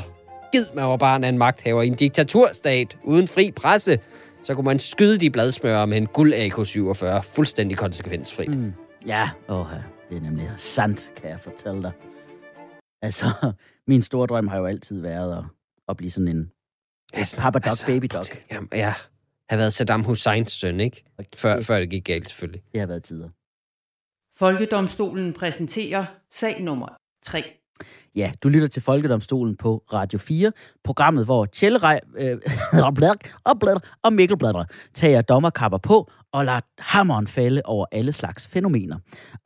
gid man var barn af en magthaver i en diktaturstat uden fri presse. Så kunne man skyde de bladsmører med en guld AK-47 fuldstændig konsekvensfri. Mm. Ja, åh, det er nemlig sandt, kan jeg fortælle dig. Altså, min store drøm har jo altid været at, at blive sådan en Altså, Papa Dog, Baby prøv Dog. Jamen, ja, have været Saddam Husseins søn, ikke? Før, før det gik galt, selvfølgelig. Det har været tider. Folkedomstolen præsenterer sag nummer 3. Ja, du lytter til Folkedomstolen på Radio 4, programmet, hvor Tjellerej øh, og, og, og Mikkel Bladre tager dommerkapper på og lader hammeren falde over alle slags fænomener.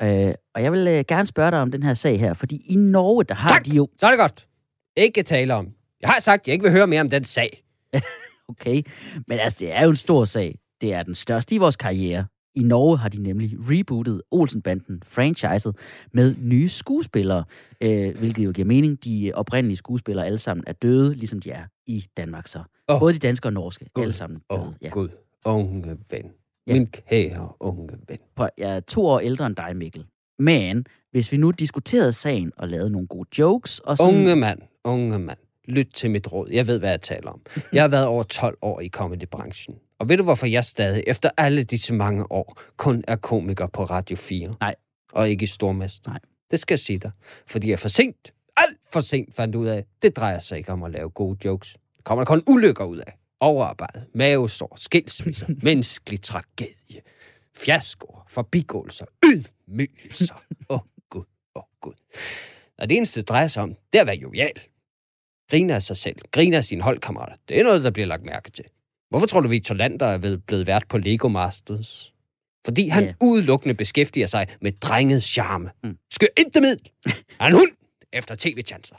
Øh, og jeg vil øh, gerne spørge dig om den her sag her, fordi i Norge, der har Tak! de jo... Så er det godt. Ikke tale om. Jeg har sagt, at jeg ikke vil høre mere om den sag. Okay, men altså, det er jo en stor sag. Det er den største i vores karriere. I Norge har de nemlig rebootet Olsenbanden, franchiset, med nye skuespillere, øh, hvilket jo giver mening. De oprindelige skuespillere alle sammen er døde, ligesom de er i Danmark så. Oh. Både de danske og norske, Gud. alle sammen døde. Oh, ja. Gud. Unge ven. Ja. Min kære unge ven. Prøv, jeg er to år ældre end dig, Mikkel. Men hvis vi nu diskuterede sagen og lavede nogle gode jokes og sådan... Unge mand, unge mand. Lyt til mit råd. Jeg ved, hvad jeg taler om. Jeg har været over 12 år i comedybranchen. Og ved du, hvorfor jeg stadig, efter alle disse mange år, kun er komiker på Radio 4? Nej. Og ikke i Stormester? Nej. Det skal jeg sige dig. Fordi jeg for sent, alt for sent fandt ud af, det drejer sig ikke om at lave gode jokes. Det kommer der kun ulykker ud af. Overarbejde, mavesår, skilsmisser, menneskelig tragedie, fiaskoer, forbigåelser, ydmygelser. Åh oh, Gud, åh oh, Gud. Og det eneste, det drejer sig om, det er at være jovial. Griner af sig selv, griner af sine holdkammerater. Det er noget, der bliver lagt mærke til. Hvorfor tror du, Victor Lander er blevet vært på Lego Masters? Fordi han Ja. udelukkende beskæftiger sig med drenget charme. Mm. Skør intet middel. Han hund efter tv-chancer.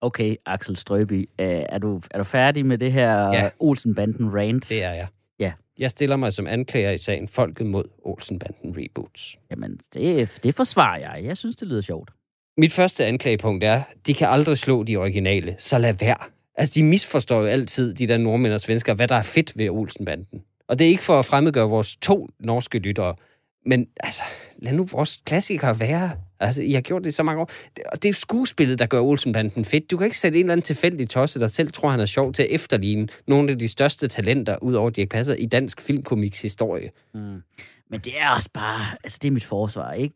Okay, Axel Strøby, øh, er, du, er du færdig med det her Ja. Olsenbanden rant? Det er jeg. Ja. Jeg stiller mig som anklager i sagen Folket mod Olsenbanden Reboots. Jamen, det, det forsvarer jeg. Jeg synes, det lyder sjovt. Mit første anklagepunkt er, de kan aldrig slå de originale, så lad være. Altså, de misforstår jo altid, de der nordmænd og svensker, hvad der er fedt ved Olsenbanden. Og det er ikke for at fremmedgøre vores to norske lyttere, men altså, lad nu vores klassikere være. Altså, I har gjort det i så mange år. Det- Og det er skuespillet, der gør Olsenbanden fedt. Du kan ikke sætte en eller anden tilfældig tosse, der selv tror, han er sjov til at efterligne nogle af de største talenter, udover Dirk Passer, i dansk filmkomiks historie. Mm. Men det er også bare, altså det er mit forsvar, ikke?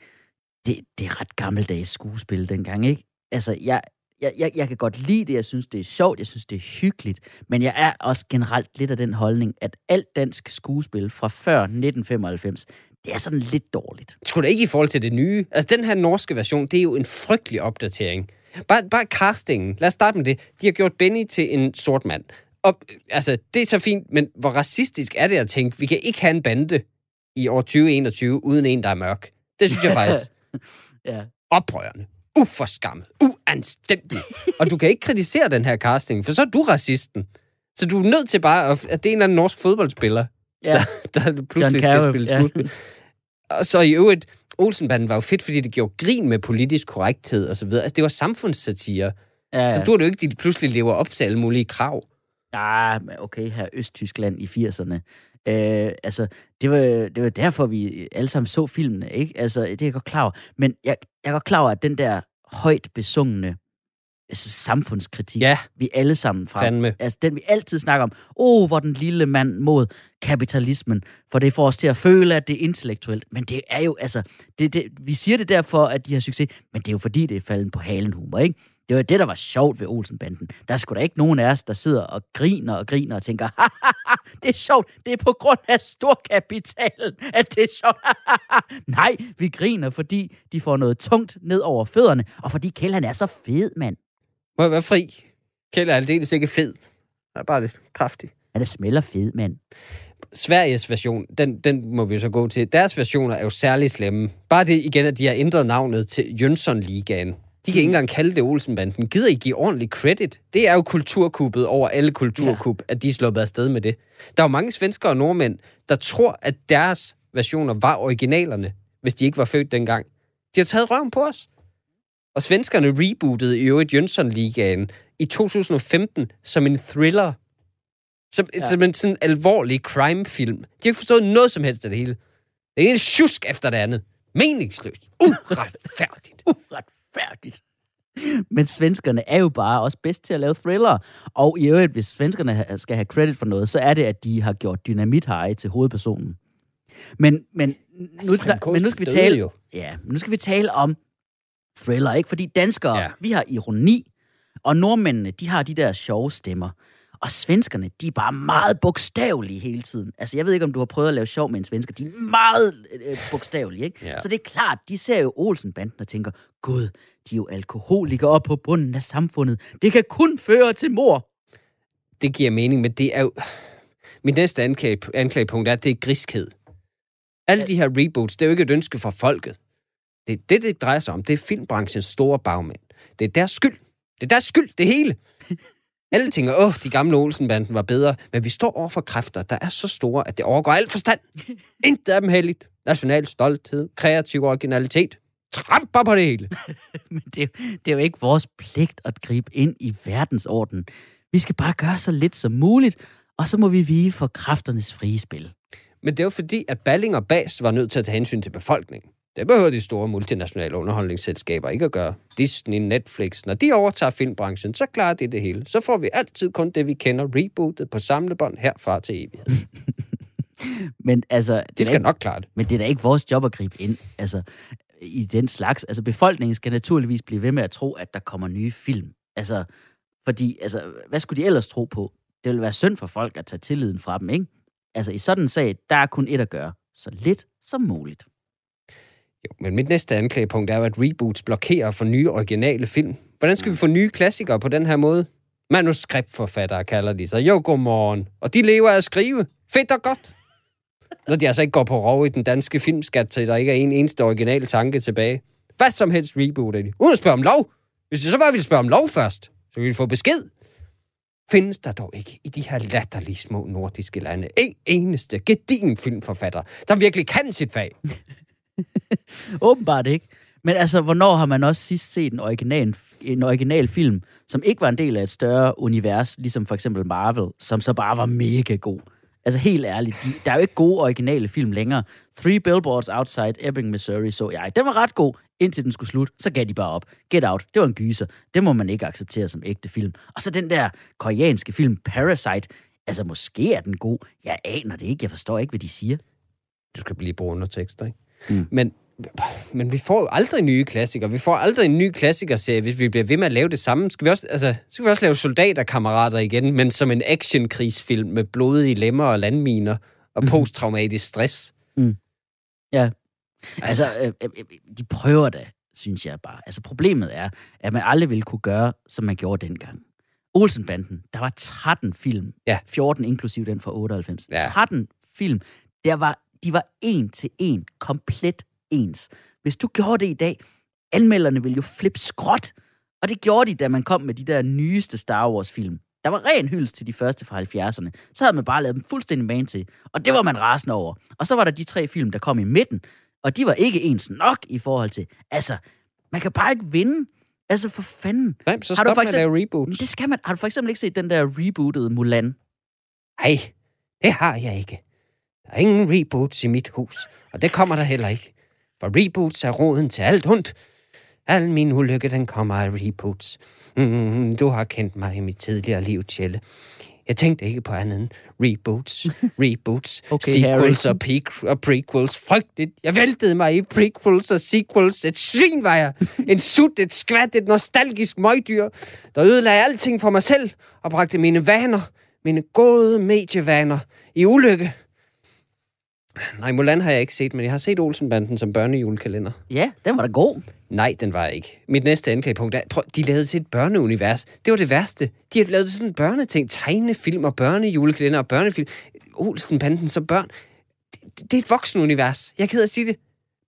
Det, det er ret gammeldags skuespil dengang, ikke? Altså, jeg, jeg, jeg, jeg kan godt lide det, jeg synes, det er sjovt, jeg synes, det er hyggeligt, men jeg er også generelt lidt af den holdning, at alt dansk skuespil fra før 1995, det er sådan lidt dårligt. Sgu da ikke i forhold til det nye. Altså, den her norske version, det er jo en frygtelig opdatering. Bare, bare castingen. Lad os starte med det. De har gjort Benny til en sort mand. Og, øh, altså, det er så fint, men hvor racistisk er det at tænke, vi kan ikke have en bande i år 2021 uden en, der er mørk. Det synes jeg faktisk Ja. oprørende, uforskammet, uanstændigt. Og du kan ikke kritisere den her casting, for så er du racisten. Så du er nødt til bare, at, at det er en eller anden norsk fodboldspiller, Ja, der pludselig Carrey, skal spille ja. skuespil. Og så i øvrigt, Olsenbanden var jo fedt, fordi det gjorde grin med politisk korrekthed og så videre. Altså, det var samfundssatire. ja, Ja. Så du er det jo ikke, de pludselig lever op til alle mulige krav. Ja, okay, her Østtyskland i 80'erne. Øh, altså, det var, det var derfor, vi alle sammen så filmene, ikke? Altså, det er jeg godt klar over. Men jeg, jeg er godt klar over, at den der højt besungne altså, samfundskritik, Ja, vi alle sammen fra, fandme. altså den vi altid snakker om, åh, oh, hvor den lille mand mod kapitalismen, for det får os til at føle, at det er intellektuelt. Men det er jo, altså, det, det, vi siger det derfor, at de har succes, men det er jo fordi, det er falden på halen humor, ikke? Det var det, der var sjovt ved Olsenbanden. Der er sgu da ikke nogen af os, der sidder og griner og griner og tænker, det er sjovt, det er på grund af storkapitalen, at det er sjovt. Nej, vi griner, fordi de får noget tungt ned over fødderne, og fordi Kjell han er så fed, mand. Må jeg være fri? Kjeld er aldeles ikke fed. Han er bare lidt kraftig. Han er smelter fed, mand. Sveriges version, den, den må vi så gå til. Deres versioner er jo særlig slemme. Bare det igen, at de har ændret navnet til Jønsson-ligaen. De kan ikke engang kalde det Olsenbanden. Gider I give ordentlig credit? Det er jo kulturkuppet over alle kulturkup, ja. at de er sluppet afsted med det. Der er jo mange svenskere og nordmænd, der tror, at deres versioner var originalerne, hvis de ikke var født dengang. De har taget røven på os. Og svenskerne rebootede i øvrigt Jønsson-ligaen i 2015 som en thriller. Som, ja. som en sådan alvorlig crime-film. De har ikke forstået noget som helst af det hele. Det er en tjusk efter det andet. Meningsløst. Uretfærdigt. Uretfærdigt. Men svenskerne er jo bare også bedst til at lave thriller. Og i øvrigt, hvis svenskerne skal have credit for noget, så er det, at de har gjort Dynamit Harry til hovedpersonen. Men, men, nu, der, men nu skal vi tale, jo. ja, nu skal vi tale om thriller, ikke? Fordi danskere, ja. vi har ironi, og nordmændene, de har de der sjove stemmer. Og svenskerne, de er bare meget bogstavelige hele tiden. Altså, jeg ved ikke, om du har prøvet at lave sjov med en svensker. De er meget øh, bogstavelige, ikke? Ja. Så det er klart, de ser jo Olsenbanden og tænker, gud, de er jo alkoholikere op på bunden af samfundet. Det kan kun føre til mor. Det giver mening, men det er jo... Mit næste anklage, anklagepunkt er, at det er griskhed. Alle de her reboots, det er jo ikke et ønske fra folket. Det er det, det drejer sig om. Det er filmbranchens store bagmænd. Det er deres skyld. Det er deres skyld, det hele. Alle tænker, åh, de gamle Olsenbanden var bedre. Men vi står over for kræfter, der er så store, at det overgår alt forstand. Intet af dem heldigt. National stolthed, kreativ originalitet. Tramper på det hele. Men det, er jo- det er jo ikke vores pligt at gribe ind i verdensordenen. Vi skal bare gøre så lidt som muligt, og så må vi vige for kræfternes frie spil. Men det er jo fordi, at Balling og Bas var nødt til at tage hensyn til befolkningen. Det behøver de store multinationale underholdningsselskaber ikke at gøre. Disney, Netflix, når de overtager filmbranchen, så klarer de det hele. Så får vi altid kun det, vi kender, rebootet på samlebånd herfra til evighed. Men altså, det, De da skal ikke, nok klare det. men det er da ikke vores job at gribe ind altså, i den slags. Altså, befolkningen skal naturligvis blive ved med at tro, at der kommer nye film. Altså, fordi, altså, hvad skulle de ellers tro på? Det vil være synd for folk at tage tilliden fra dem, ikke? Altså, i sådan en sag, der er kun et at gøre. Så lidt som muligt. Jo, men mit næste anklagepunkt er jo, at reboots blokerer for nye originale film. Hvordan skal vi få nye klassikere på den her måde? Manuskriptforfattere kalder de sig. Jo, godmorgen. Og de lever af at skrive. Fedt og godt. Når de altså ikke går på rov i den danske filmskat, til der ikke er en eneste original tanke tilbage. Hvad som helst rebooter de. Uden at spørge om lov. Hvis de så bare ville spørge om lov først, så ville vi få besked. Findes der dog ikke i de her latterlige små nordiske lande en eneste gedin filmforfatter, der virkelig kan sit fag? Åbenbart ikke. Men altså, hvornår har man også sidst set en original, en original film, som ikke var en del af et større univers, ligesom for eksempel Marvel, som så bare var mega god? Altså helt ærligt, de, der er jo ikke gode originale film længere. Three Billboards Outside Ebbing, Missouri så jeg. Den var ret god, indtil den skulle slutte. Så gav de bare op. Get Out, det var en gyser. Det må man ikke acceptere som ægte film. Og så den der koreanske film Parasite. Altså måske er den god. Jeg aner det ikke. Jeg forstår ikke, hvad de siger. Du skal blive på undertekster, ikke? Mm. Men, men vi får jo aldrig nye klassikere. Vi får aldrig en ny klassikerserie, hvis vi bliver ved med at lave det samme. Skal vi også, altså, så skal vi også lave soldaterkammerater igen, men som en actionkrigsfilm med blodige lemmer og landminer og posttraumatisk stress. Mm. Ja. Altså, altså øh, øh, de prøver det, synes jeg bare. Altså, problemet er, at man aldrig ville kunne gøre, som man gjorde dengang. Olsenbanden, der var 13 film. Ja. 14 inklusiv den fra 98. Ja. 13 film. Der var, de var en til en komplet ens. Hvis du gjorde det i dag, anmelderne ville jo flippe skråt. Og det gjorde de, da man kom med de der nyeste Star Wars-film. Der var ren hyldest til de første fra 70'erne. Så havde man bare lavet dem fuldstændig man til. Og det var man rasende over. Og så var der de tre film, der kom i midten. Og de var ikke ens nok i forhold til... Altså, man kan bare ikke vinde. Altså, for fanden. Nej, så Har du for med at lave reboots. det skal man. Har du for eksempel ikke set den der rebootede Mulan? Nej, det har jeg ikke. Der er ingen reboots i mit hus, og det kommer der heller ikke. For reboots er roden til alt ondt. Al min ulykke, den kommer af reboots. Mm, du har kendt mig i mit tidligere liv, Tjelle. Jeg tænkte ikke på andet end reboots, reboots, Okay, sequels Harry. og, peak- og prequels. Frygteligt. Jeg væltede mig i prequels og sequels. Et svin var jeg. En sut, et skvat, et nostalgisk møgdyr, der ødelagde alting for mig selv og bragte mine vaner, mine gode medievaner, i ulykke. Nej, Mulan har jeg ikke set, men jeg har set Olsenbanden som børnejulekalender. Ja, den var da god. Nej, den var jeg ikke. Mit næste anklagepunkt er, prøv, de lavede sit børneunivers. Det var det værste. De har lavet sådan en børneting, tegnefilm og børnejulekalender og børnefilm. Olsenbanden som børn. Det, det er et voksenunivers. Jeg er ked at sige det.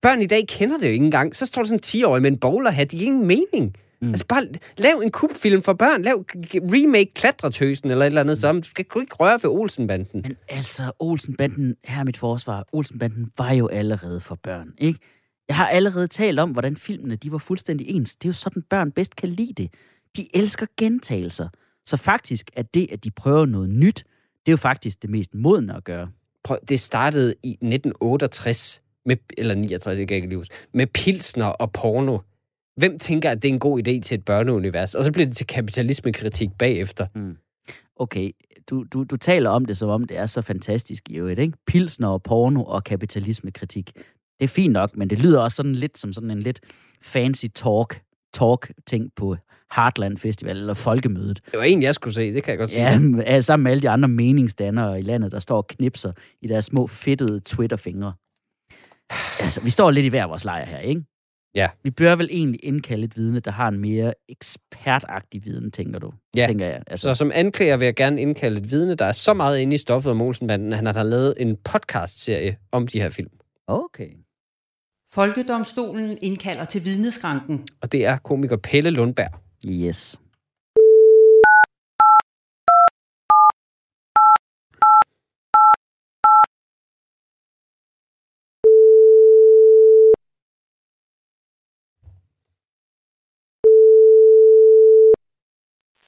Børn i dag kender det jo ikke engang. Så står der sådan en 10-årig med en bowlerhat. Det er ingen mening. Mm. Altså bare lav en kubfilm for børn. Lav remake Klatretøsen eller et eller andet som. Du skal ikke røre ved Olsenbanden. Men altså, Olsenbanden, her er mit forsvar, Olsenbanden var jo allerede for børn, ikke? Jeg har allerede talt om, hvordan filmene de var fuldstændig ens. Det er jo sådan, børn bedst kan lide det. De elsker gentagelser. Så faktisk er det, at de prøver noget nyt, det er jo faktisk det mest modne at gøre. Prøv, det startede i 1968, med, eller 69, jeg kan ikke lige huske, med pilsner og porno. Hvem tænker, at det er en god idé til et børneunivers? Og så bliver det til kapitalismekritik bagefter. Okay, du, du, du taler om det, som om det er så fantastisk i øvrigt, ikke? Pilsner og porno og kapitalismekritik. Det er fint nok, men det lyder også sådan lidt som sådan en lidt fancy talk, talk-ting på Heartland Festival eller Folkemødet. Det var en, jeg skulle se, det kan jeg godt sige. Ja, sammen med alle de andre meningsdannere i landet, der står og knipser i deres små fedtede Twitter-fingre. Altså, vi står lidt i hver vores lejr her, ikke? Ja. Vi bør vel egentlig indkalde et vidne, der har en mere ekspertagtig viden, tænker du? Ja. Tænker jeg. Altså, Så som anklager vil jeg gerne indkalde et vidne, der er så meget inde i stoffet om Olsenbanden, at han har lavet en podcast-serie om de her film. okay. Folkedomstolen indkalder til vidneskranken. Og det er komiker Pelle Lundberg. Yes.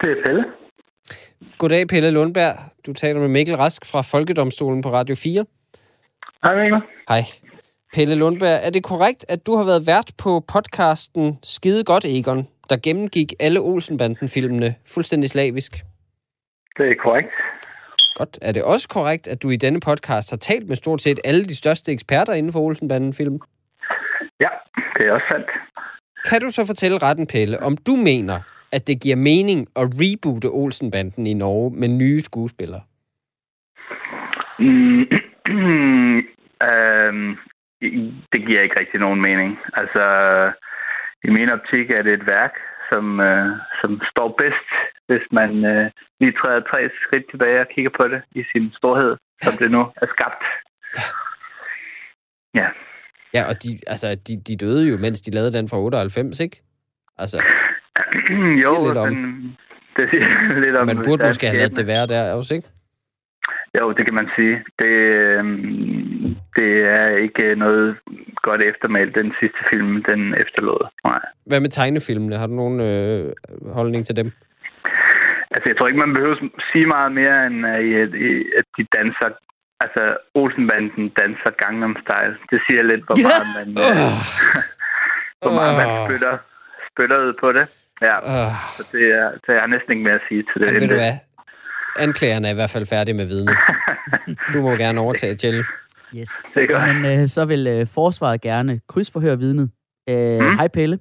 Det er Pelle. Goddag, Pelle Lundberg. Du taler med Mikkel Rask fra Folkedomstolen på Radio 4. Hej Mikkel. Hej. Pelle Lundberg, er det korrekt, at du har været vært på podcasten Skide Godt, Egon, der gennemgik alle Olsenbanden-filmene fuldstændig slavisk? Det er korrekt. Godt. Er det også korrekt, at du i denne podcast har talt med stort set alle de største eksperter inden for Olsenbanden-film? Ja, det er også sandt. Kan du så fortælle retten, Pelle, om du mener, at det giver mening at reboote Olsenbanden i Norge med nye skuespillere? Mm, øhm, det giver ikke rigtig nogen mening. Altså, i min optik er det et værk, som, øh, som står bedst hvis man øh, lige træder tre skridt tilbage og kigger på det i sin storhed, som det nu er skabt. Ja. Ja, og de, altså, de, de døde jo, mens de lavede den fra 98, ikke? Altså, jo, Siger lidt om- den, det siger lidt om... man burde måske have lavet skæbne. det være der også, ikke? Jo, det kan man sige. Det, øhm, det er ikke noget godt eftermæl, den sidste film, den efterlod. Nej. Hvad med tegnefilmene? Har du nogen øh, holdning til dem? Altså, jeg tror ikke, man behøver sige meget mere, end at, i- at de danser... Altså, Olsenbanden danser Gangnam Style. Det siger lidt, hvor meget man, øh, hvor meget man spytter, spytter ud på det. Ja, Øh, så det er, så jeg har næsten ikke mere at sige til det. men end ved du hvad? Anklagerne er i hvert fald færdige med vidne. Du må gerne overtage til. Yes. Jamen, øh, så vil øh, forsvaret gerne krydsforhøre vidnet. Øh, Mm. Hej Pelle.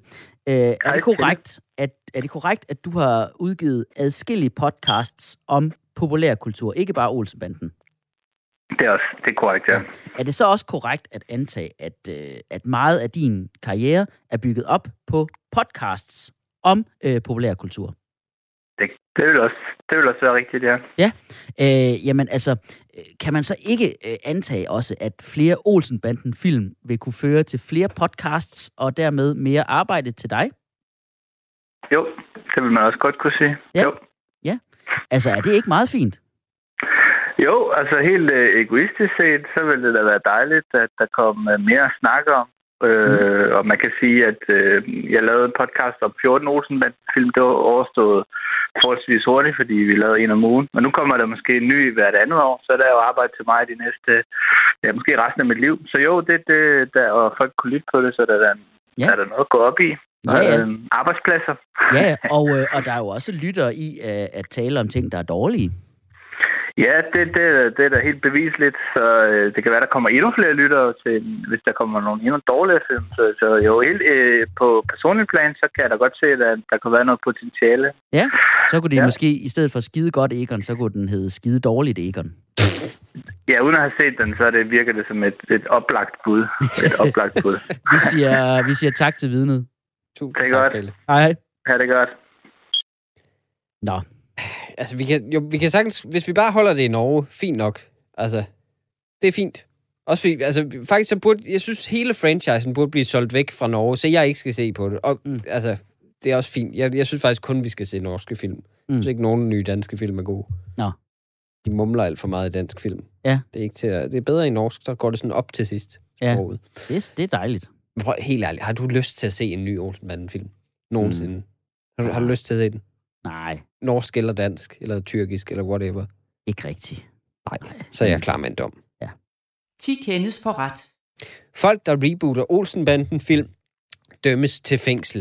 Øh, er, det korrekt, at, er det korrekt, at du har udgivet adskillige podcasts om populærkultur, ikke bare Olsenbanden? Det er, også, det er korrekt, ja. Er det så også korrekt at antage, at, øh, at meget af din karriere er bygget op på podcasts om øh, populærkultur? Det, det, vil også, det vil også være rigtigt, ja. Øh, jamen altså, kan man så ikke øh, antage også, at flere Olsenbanden-film vil kunne føre til flere podcasts og dermed mere arbejde til dig? Jo, det vil man også godt kunne sige. Ja. Jo. Altså, er det ikke meget fint? Jo, altså helt øh, egoistisk set, så ville det da være dejligt, at der kom øh, mere at snakke om. Øh, Og man kan sige, at øh, jeg lavede en podcast om 14 Olsen-film. Det var overstået forholdsvis hurtigt, fordi vi lavede en om ugen. Men nu kommer der måske en ny hvert andet år, så er der jo arbejde til mig de næste, ja, måske resten af mit liv. Så jo, det, det der, og folk kunne lytte på det, så er der, Ja. ja. er der noget at gå op i. Ja, ja. Øh, arbejdspladser. Ja, og, øh, og der er jo også lytter i øh, at tale om ting, der er dårlige. Ja, det, det, det er da helt bevisligt, så øh, det kan være, der kommer endnu flere lyttere til, hvis der kommer nogle endnu dårligere film. Så, så jo, helt øh, på personlig plan, så kan jeg da godt se, at der kan være noget potentiale. Ja, så kunne det ja. Måske, i stedet for skide godt Egon, så kunne den hedde skide dårligt Egon. Ja, uden at have set den, så det virker det som et, et oplagt bud. Et oplagt bud. Vi siger, vi siger tak til vidnet. Tusind Det er tak, godt. Hej. Ha' det godt. Nå, Altså, vi kan, jo, vi kan sagtens, hvis vi bare holder det i Norge, fint nok. Altså, det er fint. Også fordi, altså, faktisk så burde, jeg synes, hele franchisen burde blive solgt væk fra Norge, så jeg ikke skal se på det. Og mm. altså, det er også fint. Jeg, jeg synes faktisk kun, vi skal se norske film. Mm. Synes ikke, nogen nye danske film er gode. Nå. De mumler alt for meget i dansk film. Ja. Det er, ikke til at, det er bedre i norsk, så går det sådan op til sidst. Ja. Sproget. det, er- det er dejligt. Men prøv, helt ærligt, har du lyst til at se en ny Olsenbanden-film? Nogensinde? Mm. Har, du, har du lyst til at se den? Nej, Norsk eller dansk, eller tyrkisk, eller whatever? ikke rigtigt. Nej, så er jeg klar med en dom. 10 kendes for ret. Folk, der rebooter Olsenbanden-film, dømmes til fængsel.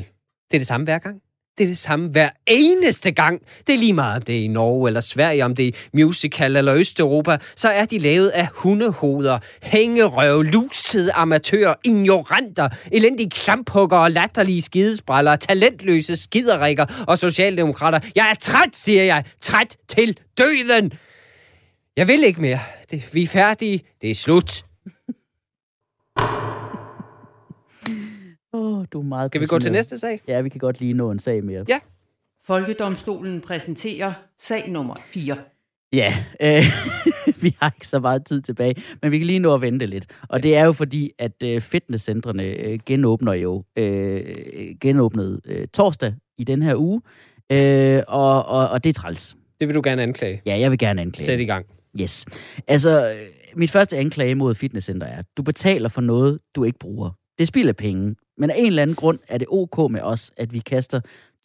Det er det samme hver gang. Det er det samme hver eneste gang. Det er lige meget, om det er i Norge eller Sverige, om det er musical eller Østeuropa, så er de lavet af hundehoveder, hængerøv, lusede amatører, ignoranter, elendige klamphuggere, latterlige skidesbræller, talentløse skiderikker og socialdemokrater. Jeg er træt, siger jeg. Træt til døden. Jeg vil ikke mere. Det, vi er færdige. Det er slut. Åh, du er meget Skal vi gå til næste sag? Ja, vi kan godt lige nå en sag mere. Ja. Folkedomstolen præsenterer sag nummer 4. Ja, øh, vi har ikke så meget tid tilbage, men vi kan lige nå at vente lidt. Og det er jo fordi, at øh, fitnesscentrene øh, genåbner jo øh, genåbnede øh, torsdag i den her uge, øh, og, og, og det er træls. Det vil du gerne anklage. Ja, jeg vil gerne anklage. Sæt i gang. Yes. Altså, øh, mit første anklage mod fitnesscenter er, at du betaler for noget, du ikke bruger. Det spilder penge, men af en eller anden grund er det ok med os, at vi kaster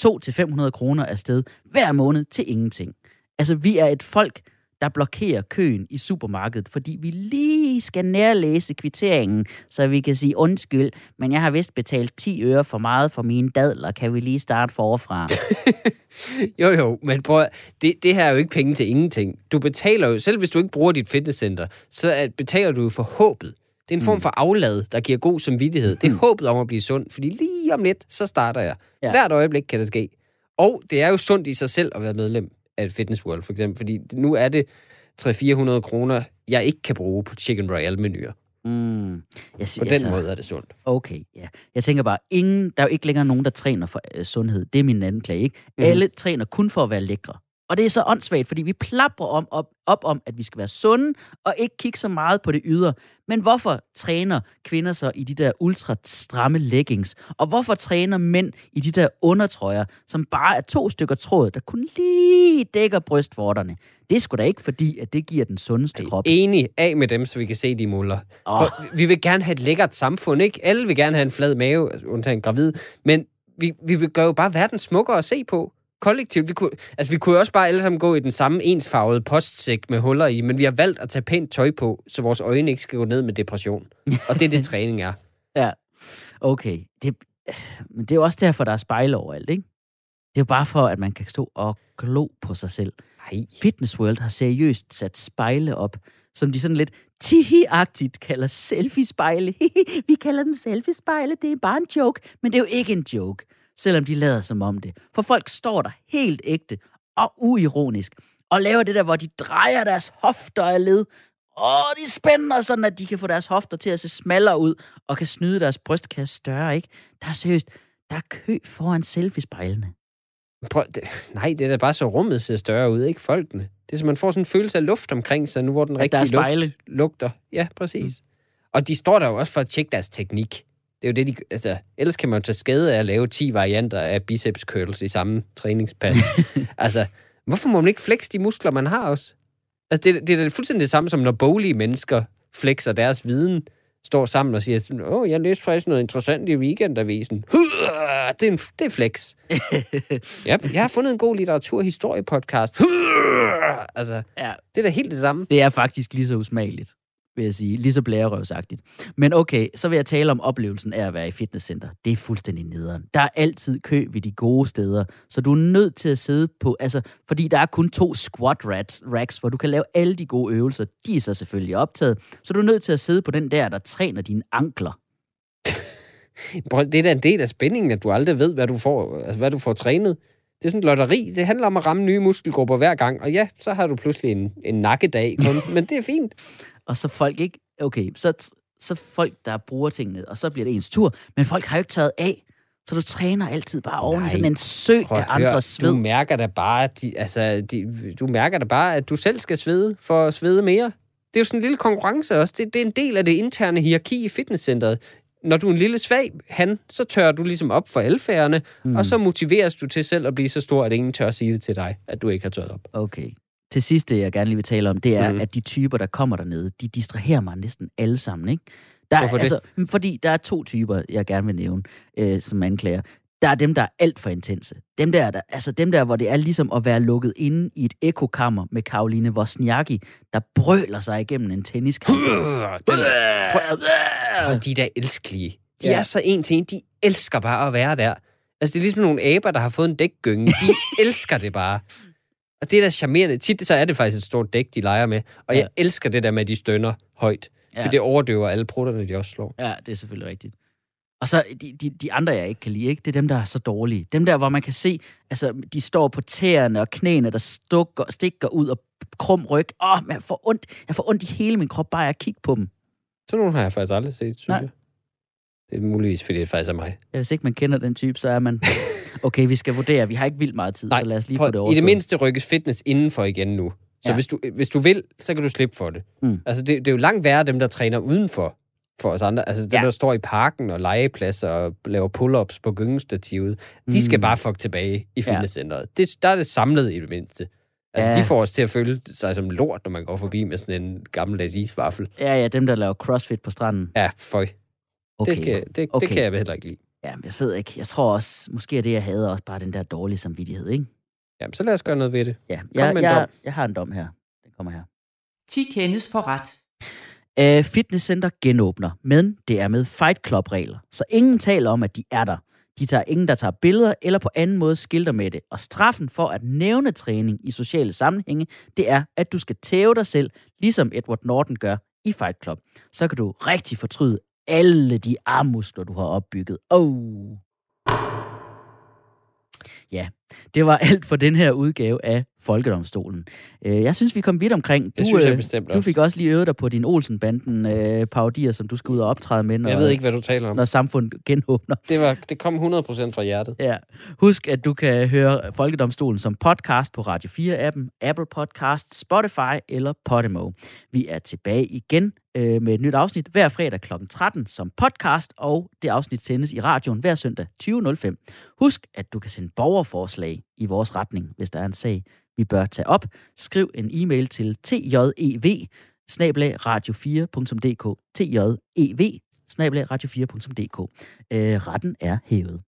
2-500 kroner afsted hver måned til ingenting. Altså, vi er et folk, der blokerer køen i supermarkedet, fordi vi lige skal nærlæse kvitteringen, så vi kan sige undskyld, men jeg har vist betalt 10 øre for meget for mine dadler. Kan vi lige starte forfra? Jo, jo, men prøv, det, det her er jo ikke penge til ingenting. Du betaler jo, selv hvis du ikke bruger dit fitnesscenter, så at- betaler du jo for håbet. Det er en form for aflad, der giver god samvittighed. Det er håbet om at blive sund, fordi lige om lidt, så starter jeg. Ja. Hvert øjeblik kan det ske. Og det er jo sundt i sig selv at være medlem af Fitness World, for eksempel, fordi nu er det 300-400 kroner, jeg ikke kan bruge på Chicken Royale-menuer. Mm. Jeg, På siger, den måde er det sundt. Okay, ja. Jeg tænker bare, ingen, der er jo ikke længere nogen, der træner for øh, sundhed. Det er min anden klage, ikke? Mm. Alle træner kun for at være lækre. Og det er så åndssvagt, fordi vi plapper om, op, op om, at vi skal være sunde, og ikke kigge så meget på det ydre. Men hvorfor træner kvinder så i de der ultra stramme leggings? Og hvorfor træner mænd i de der undertrøjer, som bare er to stykker tråd, der kun lige dækker brystvorterne? Det er sgu da ikke fordi, at det giver den sundeste krop. Enig af med dem, så vi kan se de muller. Oh. Vi vil gerne have et lækkert samfund, ikke? Alle vil gerne have en flad mave, undtagen gravid. Men vi, vi vil gøre jo bare verden smukkere at se på. Kollektivt. Vi kunne, altså, vi kunne jo også bare alle sammen gå i den samme ensfarvede postsæk med huller i, men vi har valgt at tage pænt tøj på, så vores øjne ikke skal gå ned med depression. Og det er det, træning er. Ja, okay. Det, men det er jo også derfor, der er spejle overalt, ikke? Det er jo bare for, at man kan stå og glo på sig selv. Nej. Fitness World har seriøst sat spejle op, som de sådan lidt tihi-agtigt kalder selfie-spejle. Vi kalder dem selfie-spejle, det er bare en joke, men det er jo ikke en joke, selvom de lader som om det. For folk står der helt ægte og uironisk og laver det der, hvor de drejer deres hofter af led, og de spænder sådan, at de kan få deres hofter til at se smallere ud, og kan snyde deres brystkasse større, ikke? Der er seriøst, der er kø foran selfie-spejlene. Prøv, det, nej, det er da bare så rummet ser større ud, ikke folkene. Det er så, man får sådan en følelse af luft omkring sig, nu hvor den At rigtige luft lugter. Ja, præcis. Mm. Og de står der jo også for at tjekke deres teknik. Det er jo det, de... Altså, ellers kan man jo tage skade af at lave 10 varianter af biceps curls i samme træningspas. altså, hvorfor må man ikke flexe de muskler, man har også? Altså, det, det er fuldstændig det samme, som når boglige mennesker flexer deres viden, står sammen og siger, sådan, åh, jeg læste faktisk noget interessant i weekendavisen. Det er, en, det er flex. jeg, jeg har fundet en god litteraturhistorie-podcast. altså, Ja, det er da helt det samme. Det er faktisk lige så usmageligt, vil jeg sige. Lige så blærerøvsagtigt. Men okay, så vil jeg tale om oplevelsen af at være i fitnesscenter. Det er fuldstændig nederen. Der er altid kø ved de gode steder, så du er nødt til at sidde på, altså, fordi der er kun to squat rats, racks, hvor du kan lave alle de gode øvelser. De er så selvfølgelig optaget, så du er nødt til at sidde på den der, der træner dine ankler. Bro, det er da en del af spændingen, at du aldrig ved, hvad du får, altså, hvad du får trænet. Det er sådan et lotteri. Det handler om at ramme nye muskelgrupper hver gang. Og ja, så har du pludselig en, en nakkedag kun. men det er fint. Og så folk ikke, okay, så, så folk, der bruger tingene, og så bliver det ens tur, men folk har jo ikke tørret af, så du træner altid bare oven i sådan en sø af andres sved. Du mærker da bare, de, altså, de, du mærker da bare, at du selv skal svede for at svede mere. Det er jo sådan en lille konkurrence også. Det, det er en del af det interne hierarki i fitnesscenteret. Når du er en lille svag han, så tør du ligesom op for alfærdene, mm. og så motiveres du til selv at blive så stor, at ingen tør sige det til dig, at du ikke har tørret op. Okay. Til sidst, det jeg gerne lige vil tale om, det er, mm. at de typer, der kommer dernede, de distraherer mig næsten alle sammen, ikke? Der er, Hvorfor det? Altså, mm, fordi der er to typer, jeg gerne vil nævne, øh, som anklager. Der er dem, der er alt for intense. Dem der, der, altså dem der, hvor det er ligesom at være lukket inde i et ekokammer med Karoline Wozniacki, der brøler sig igennem en tenniskamp. Den, prøv, prøv, de er da elskelige. De Ja. er så en til en. De elsker bare at være der. Altså, det er ligesom nogle aber, der har fået en dækgynge. De elsker det bare. Og det er da charmerende. Tit så er det faktisk et stort dæk, de leger med. Og Ja. jeg elsker det der med, at de stønner højt. Ja. For det overdøver alle prutterne, de også slår. Ja, det er selvfølgelig rigtigt. Og så de, de, de andre, jeg ikke kan lide, ikke? det er dem, der er så dårlige. Dem der, hvor man kan se, altså, de står på tæerne og knæene, der stukker, stikker ud og krum ryg. Åh, men jeg får, ondt, jeg får ondt i hele min krop, bare af at kigge på dem. Sådan nogle har jeg faktisk aldrig set, synes Nej. jeg. Det er muligvis, fordi det faktisk er mig. Ja, Hvis ikke man kender den type, så er man... Okay, vi skal vurdere. Vi har ikke vildt meget tid, Nej, så lad os lige Prøv, få det I overstået. det mindste rykkes fitness indenfor igen nu. Så Ja. ja. hvis, du, hvis du vil, så kan du slippe for det. Mm. Altså, det, det er jo langt værre, dem, der træner udenfor for os andre. Altså, dem, Ja. ja. der står i parken og legepladser og laver pull-ups på gyngestativet. De Mm. skal bare fuck tilbage i fitnesscenteret. Det, der er det samlet i det mindste. Altså, Ja. de får os til at føle sig som lort, når man går forbi med sådan en gammeldags isvaffel. Ja, ja, dem, der laver crossfit på stranden. Ja, føj. Okay. Det, kan, det, okay. Det kan jeg heller ikke lide. Ja, men jeg ved ikke. Jeg tror også, måske er det, jeg havde også bare den der dårlige samvittighed, ikke? Jamen, så lad os gøre noget ved det. Ja, jeg, med en jeg, dom. jeg har en dom her. Den kommer her. 10 kendes for ret. Uh, fitnesscenter genåbner, men det er med Fight Club-regler. Så ingen taler om, at de er der. De tager ingen, der tager billeder eller på anden måde skilter med det. Og straffen for at nævne træning i sociale sammenhænge, det er, at du skal tæve dig selv, ligesom Edward Norton gør i Fight Club. Så kan du rigtig fortryde alle de armmuskler, du har opbygget. Oh. Ja, det var alt for den her udgave af Folkedomstolen. Øh, jeg synes, vi kom vidt omkring. Du, Det synes jeg øh, bestemt Du fik også lige øvet dig på din Olsenbanden øh, parodier, som du skal ud og optræde med, når, Jeg ved ikke, hvad du taler om. når samfundet genåbner. Det, var, det kom 100% fra hjertet. Ja. Husk, at du kan høre Folkedomstolen som podcast på Radio 4-appen, Apple Podcast, Spotify eller Podimo. Vi er tilbage igen øh, med et nyt afsnit hver fredag kl. 13 som podcast, og det afsnit sendes i radioen hver søndag 20.05. Husk, at du kan sende borgerforslag i vores retning, hvis der er en sag, vi bør tage op. Skriv en e-mail til tjev radio4.dk tjev radio4.dk. Øh, retten er hævet.